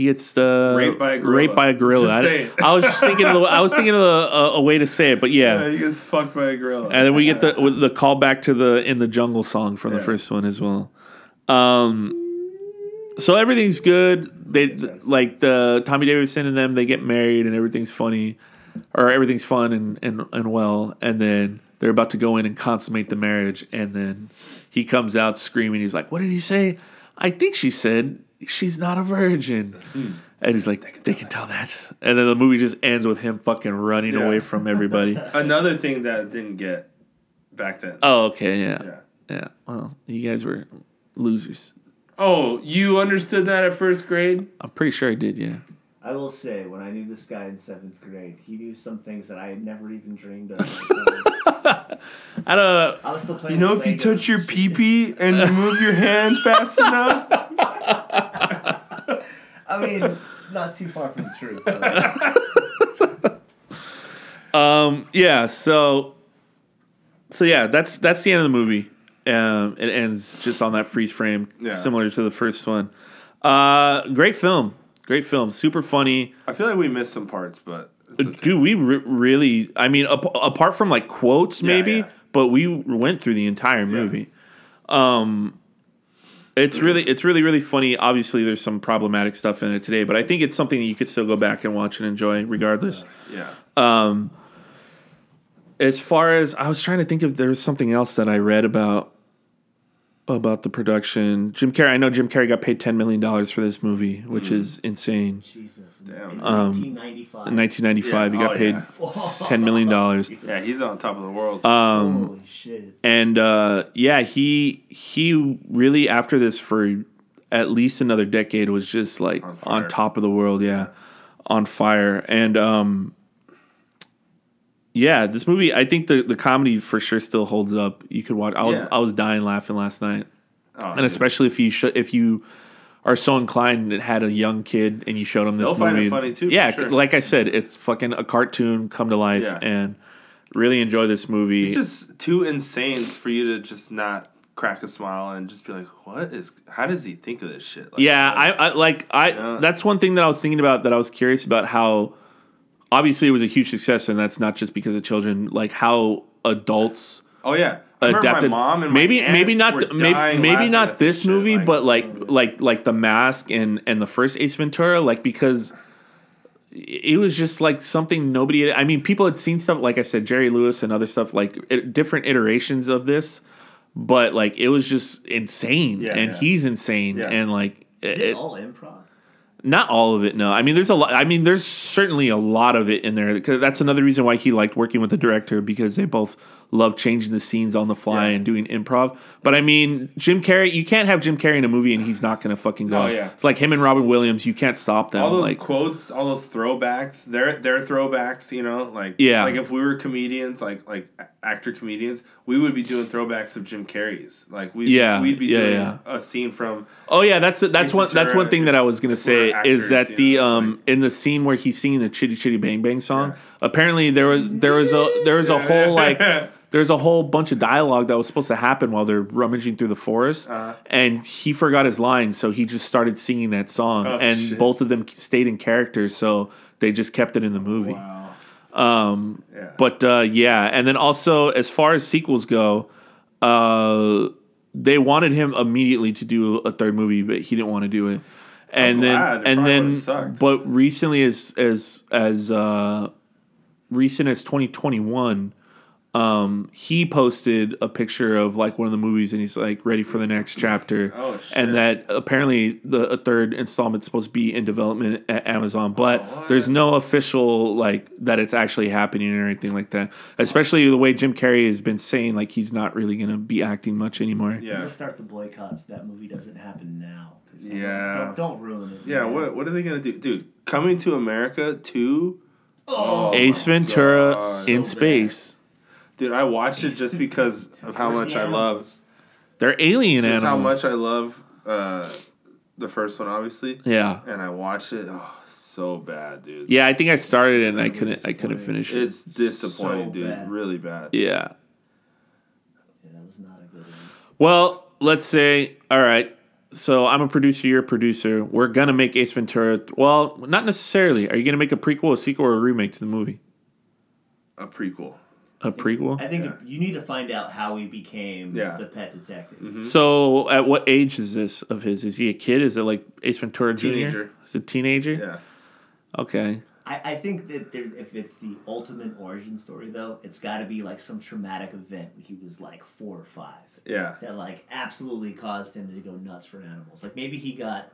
he gets uh, Raped by a gorilla. raped by a gorilla. I. I was just thinking of the, I was thinking of the, uh, a way to say it, but yeah. Yeah, he gets fucked by a gorilla. And then we get the the call back to the in the jungle song from the first one as well. Um, so everything's good. They like the Tommy Davidson and them. They get married and everything's funny, or everything's fun and and and well. And then they're about to go in and consummate the marriage. And then he comes out screaming. He's like, "What did he say? I think she said she's not a virgin." Mm-hmm. And he's like, "They can tell that." And then the movie just ends with him fucking running Yeah. away from everybody. Another thing that didn't get back then. Oh, okay, yeah. Yeah. yeah. Well, you guys were losers. Oh, you understood that at first grade? I'm pretty sure I did, yeah. I will say, when I knew this guy in seventh grade, he knew some things that I had never even dreamed of. I don't. I was still You know, if you Legos touch your pee pee and you move your hand fast enough. I mean, not too far from the truth. but- Um. Yeah. So. So yeah, that's that's the end of the movie. Um. It ends just on that freeze frame, Yeah. similar to the first one. Uh. Great film. Great film. Super funny. I feel like we missed some parts, but Dude, we re- really. I mean, ap- apart from like quotes, maybe, yeah. but we went through the entire movie. Um, it's really, it's really, really funny. Obviously, there's some problematic stuff in it today, but I think it's something that you could still go back and watch and enjoy, regardless. yeah. Um, as far as I was trying to think if there was something else that I read about about the production. Jim Carrey. I know Jim Carrey got paid ten million dollars for this movie, which Mm. is insane. Jesus. Damn. In Um, 1995. In 1995, Yeah. he got Oh, paid yeah. ten million dollars. Yeah, he's on top of the world. Um, Holy shit. and uh, yeah, he he really after this for at least another decade was just like On on, top of the world. Yeah, on fire. And um, yeah, this movie, I think the the comedy for sure still holds up. You could watch. I was Yeah. I was dying laughing last night, Oh, and dude. especially if you sh- if you are so inclined and had a young kid and you showed them this They'll find it movie. funny, too, Yeah, sure. like I said, it's fucking a cartoon come to life, Yeah. and Really enjoy this movie. It's just too insane for you to just not crack a smile and just be like, "What is? How does he think of this shit?" Like, Yeah, I, I like I. Yeah. That's one thing that I was thinking about. That I was curious about how, obviously, it was a huge success, and that's not just because of children. Like how adults Oh yeah. I remember adapted. my mom and maybe my aunt maybe not were the, maybe, dying maybe not this shit, movie, like, but like like like the mask and and the first Ace Ventura, like because it was just like something nobody. Had, I mean, people had seen stuff like I said, Jerry Lewis and other stuff like it, different iterations of this, but like it was just insane, Yeah, and yeah. he's insane, Yeah. and like Is it- it all improv? Not all of it, no. I mean, there's a lot. I mean, there's certainly a lot of it in there. That's another reason why he liked working with the director because they both love changing the scenes on the fly Yeah. and doing improv. But I mean, Jim Carrey, you can't have Jim Carrey in a movie and he's not going to fucking go. Oh, yeah. It's like him and Robin Williams. You can't stop them. all those like, quotes, all those throwbacks, they're they're throwbacks, you know, like Yeah. like if we were comedians, like like actor comedians, we would be doing throwbacks of Jim Carrey's. Like we Yeah, we'd be yeah, doing yeah. a scene from oh yeah, that's that's one that's one thing that I was going to say is that the know, um like- in the scene where he's singing the Chitty Chitty Bang Bang song. Apparently there was there was a there was a whole like there's a whole bunch of dialogue that was supposed to happen while they're rummaging through the forest, Uh-huh. and he forgot his lines, so he just started singing that song, Oh, and shit. both of them stayed in character, so they just kept it in the movie. wow. Um, Yeah. but uh, yeah, and then also as far as sequels go, uh, they wanted him immediately to do a third movie, but he didn't want to do it. And then. It and then but recently as as as uh recent as 2021 um he posted a picture of like one of the movies and he's like ready for the next chapter Oh, shit. and that apparently the a third installment's supposed to be in development at Amazon but Oh, there's no official like that it's actually happening or anything like that especially the way Jim Carrey has been saying like he's not really going to be acting much anymore Yeah. Let's start the boycotts. That movie doesn't happen now. don't- Yeah. Don't, don't ruin it. Yeah, man. what what are they gonna do, dude? Coming to America two, Oh, Ace Ventura God. in So bad. Space dude. I watched it just because of how Where's much I love, they're alien just how much I love uh, the first one, obviously. yeah And I watched it. Oh, so bad, dude. Yeah, I think I started it and I couldn't I couldn't finish it. It's disappointing, So dude. bad. Really bad. yeah. Yeah, that was not a good one. Well, let's say all right. So I'm a producer, you're a producer. We're gonna make Ace Ventura. Well, not necessarily. Are you gonna make a prequel, a sequel, or a remake to the movie? A prequel. A prequel. I think Yeah. you need to find out how he became Yeah. the pet detective. Mm-hmm. So at what age is this of his? Is he a kid? Is it like Ace Ventura Jr.? Teenager. Is it a teenager? Yeah. Okay. I, I think that there, if it's the ultimate origin story, though, it's got to be like some traumatic event when he was like four or five Yeah. that like absolutely caused him to go nuts for animals. Like maybe he got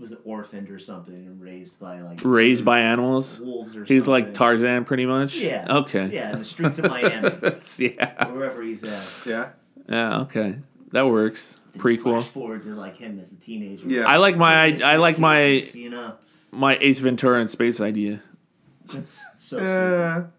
was an orphaned or something and raised by like Raised by animals. wolves or something. He's like. Tarzan, pretty much. Yeah. Okay. Yeah, in the streets of Miami yeah. wherever he's at. Yeah. Yeah. Okay. That works. Then Prequel. Flash forward to like him as a teenager. Yeah. I like my I like my You know, my Ace Ventura in space idea. that's so stupid.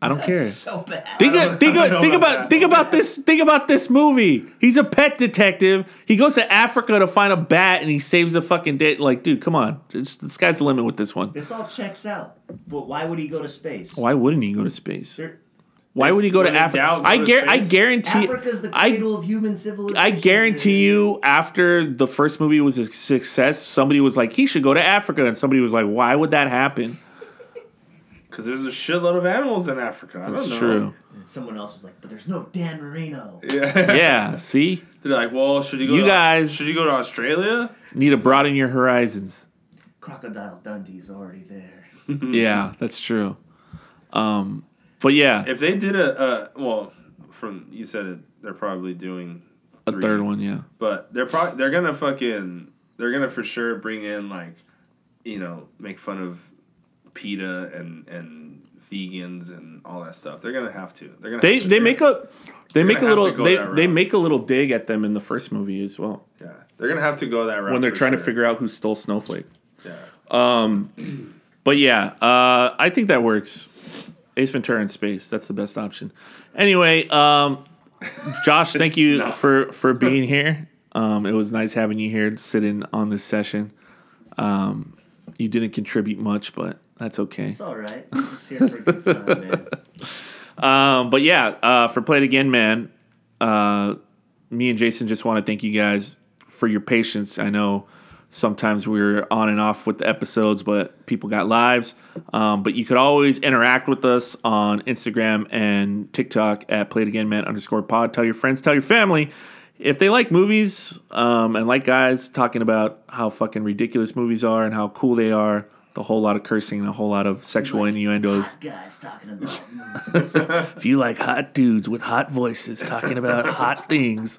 I don't care. So bad. Think, don't- of, think, of, don't think know about about think about this think about this movie. He's a pet detective. He goes to Africa to find a bat and he saves a fucking day. Like, dude, come on. It's, the sky's the limit with this one. This all checks out. But why would he go to space? Why wouldn't he go to space? There- Why would he go to Africa? doubt, go I to I space. guarantee Africa's the I cradle of human civilization. I guarantee you, after the first movie was a success, somebody was like, he should go to Africa, and somebody was like, why would that happen? Because there's a shitload of animals in Africa. I That's don't know. true. And someone else was like, but there's no Dan Marino. Yeah. Yeah, see, They're like, well, should you go? You to, guys- Should you go to Australia? need to broaden your horizons. Crocodile Dundee's already there. yeah, that's true. Um, but yeah, If they did a, uh, well, from you said it, they're probably doing a three. third one, yeah. but they're probably they're gonna fucking they're gonna for sure bring in like, you know, make fun of PETA and and vegans and all that stuff. They're gonna have to. They're gonna. They to. they make a they make a little they, they make a little dig at them in the first movie as well yeah. They're gonna have to go that route when they're trying to figure out who stole Snowflake. Yeah. Um, but yeah, uh, I think that works. Ace Ventura in space. That's the best option. Anyway, um, Josh, thank you not. for for being here. Um, it was nice having you here to sit in on this session. Um, you didn't contribute much, but that's okay. It's all right. I'm just here for a good time, man. Um, but yeah, uh, for Play It Again, man, uh, me and Jason just want to thank you guys for your patience. I know sometimes we're on and off with the episodes, but people got lives. Um, but you could always interact with us on Instagram and TikTok at Play It Again Man underscore pod. Tell your friends, tell your family. If they like movies um, and like guys talking about how fucking ridiculous movies are and how cool they are, the whole lot of cursing and a whole lot of sexual innuendos. Guys talking about. If you like hot dudes with hot voices talking about hot things,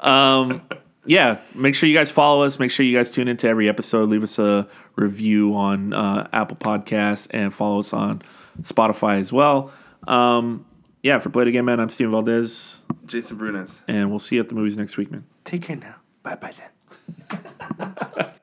um, yeah, make sure you guys follow us. Make sure you guys tune into every episode. Leave us a review on uh, Apple Podcasts and follow us on Spotify as well. Um, yeah, for Play It Again, man, I'm Steven Valdez, Jason Brunes. and we'll see you at the movies next week, man. Take care now. Bye bye then.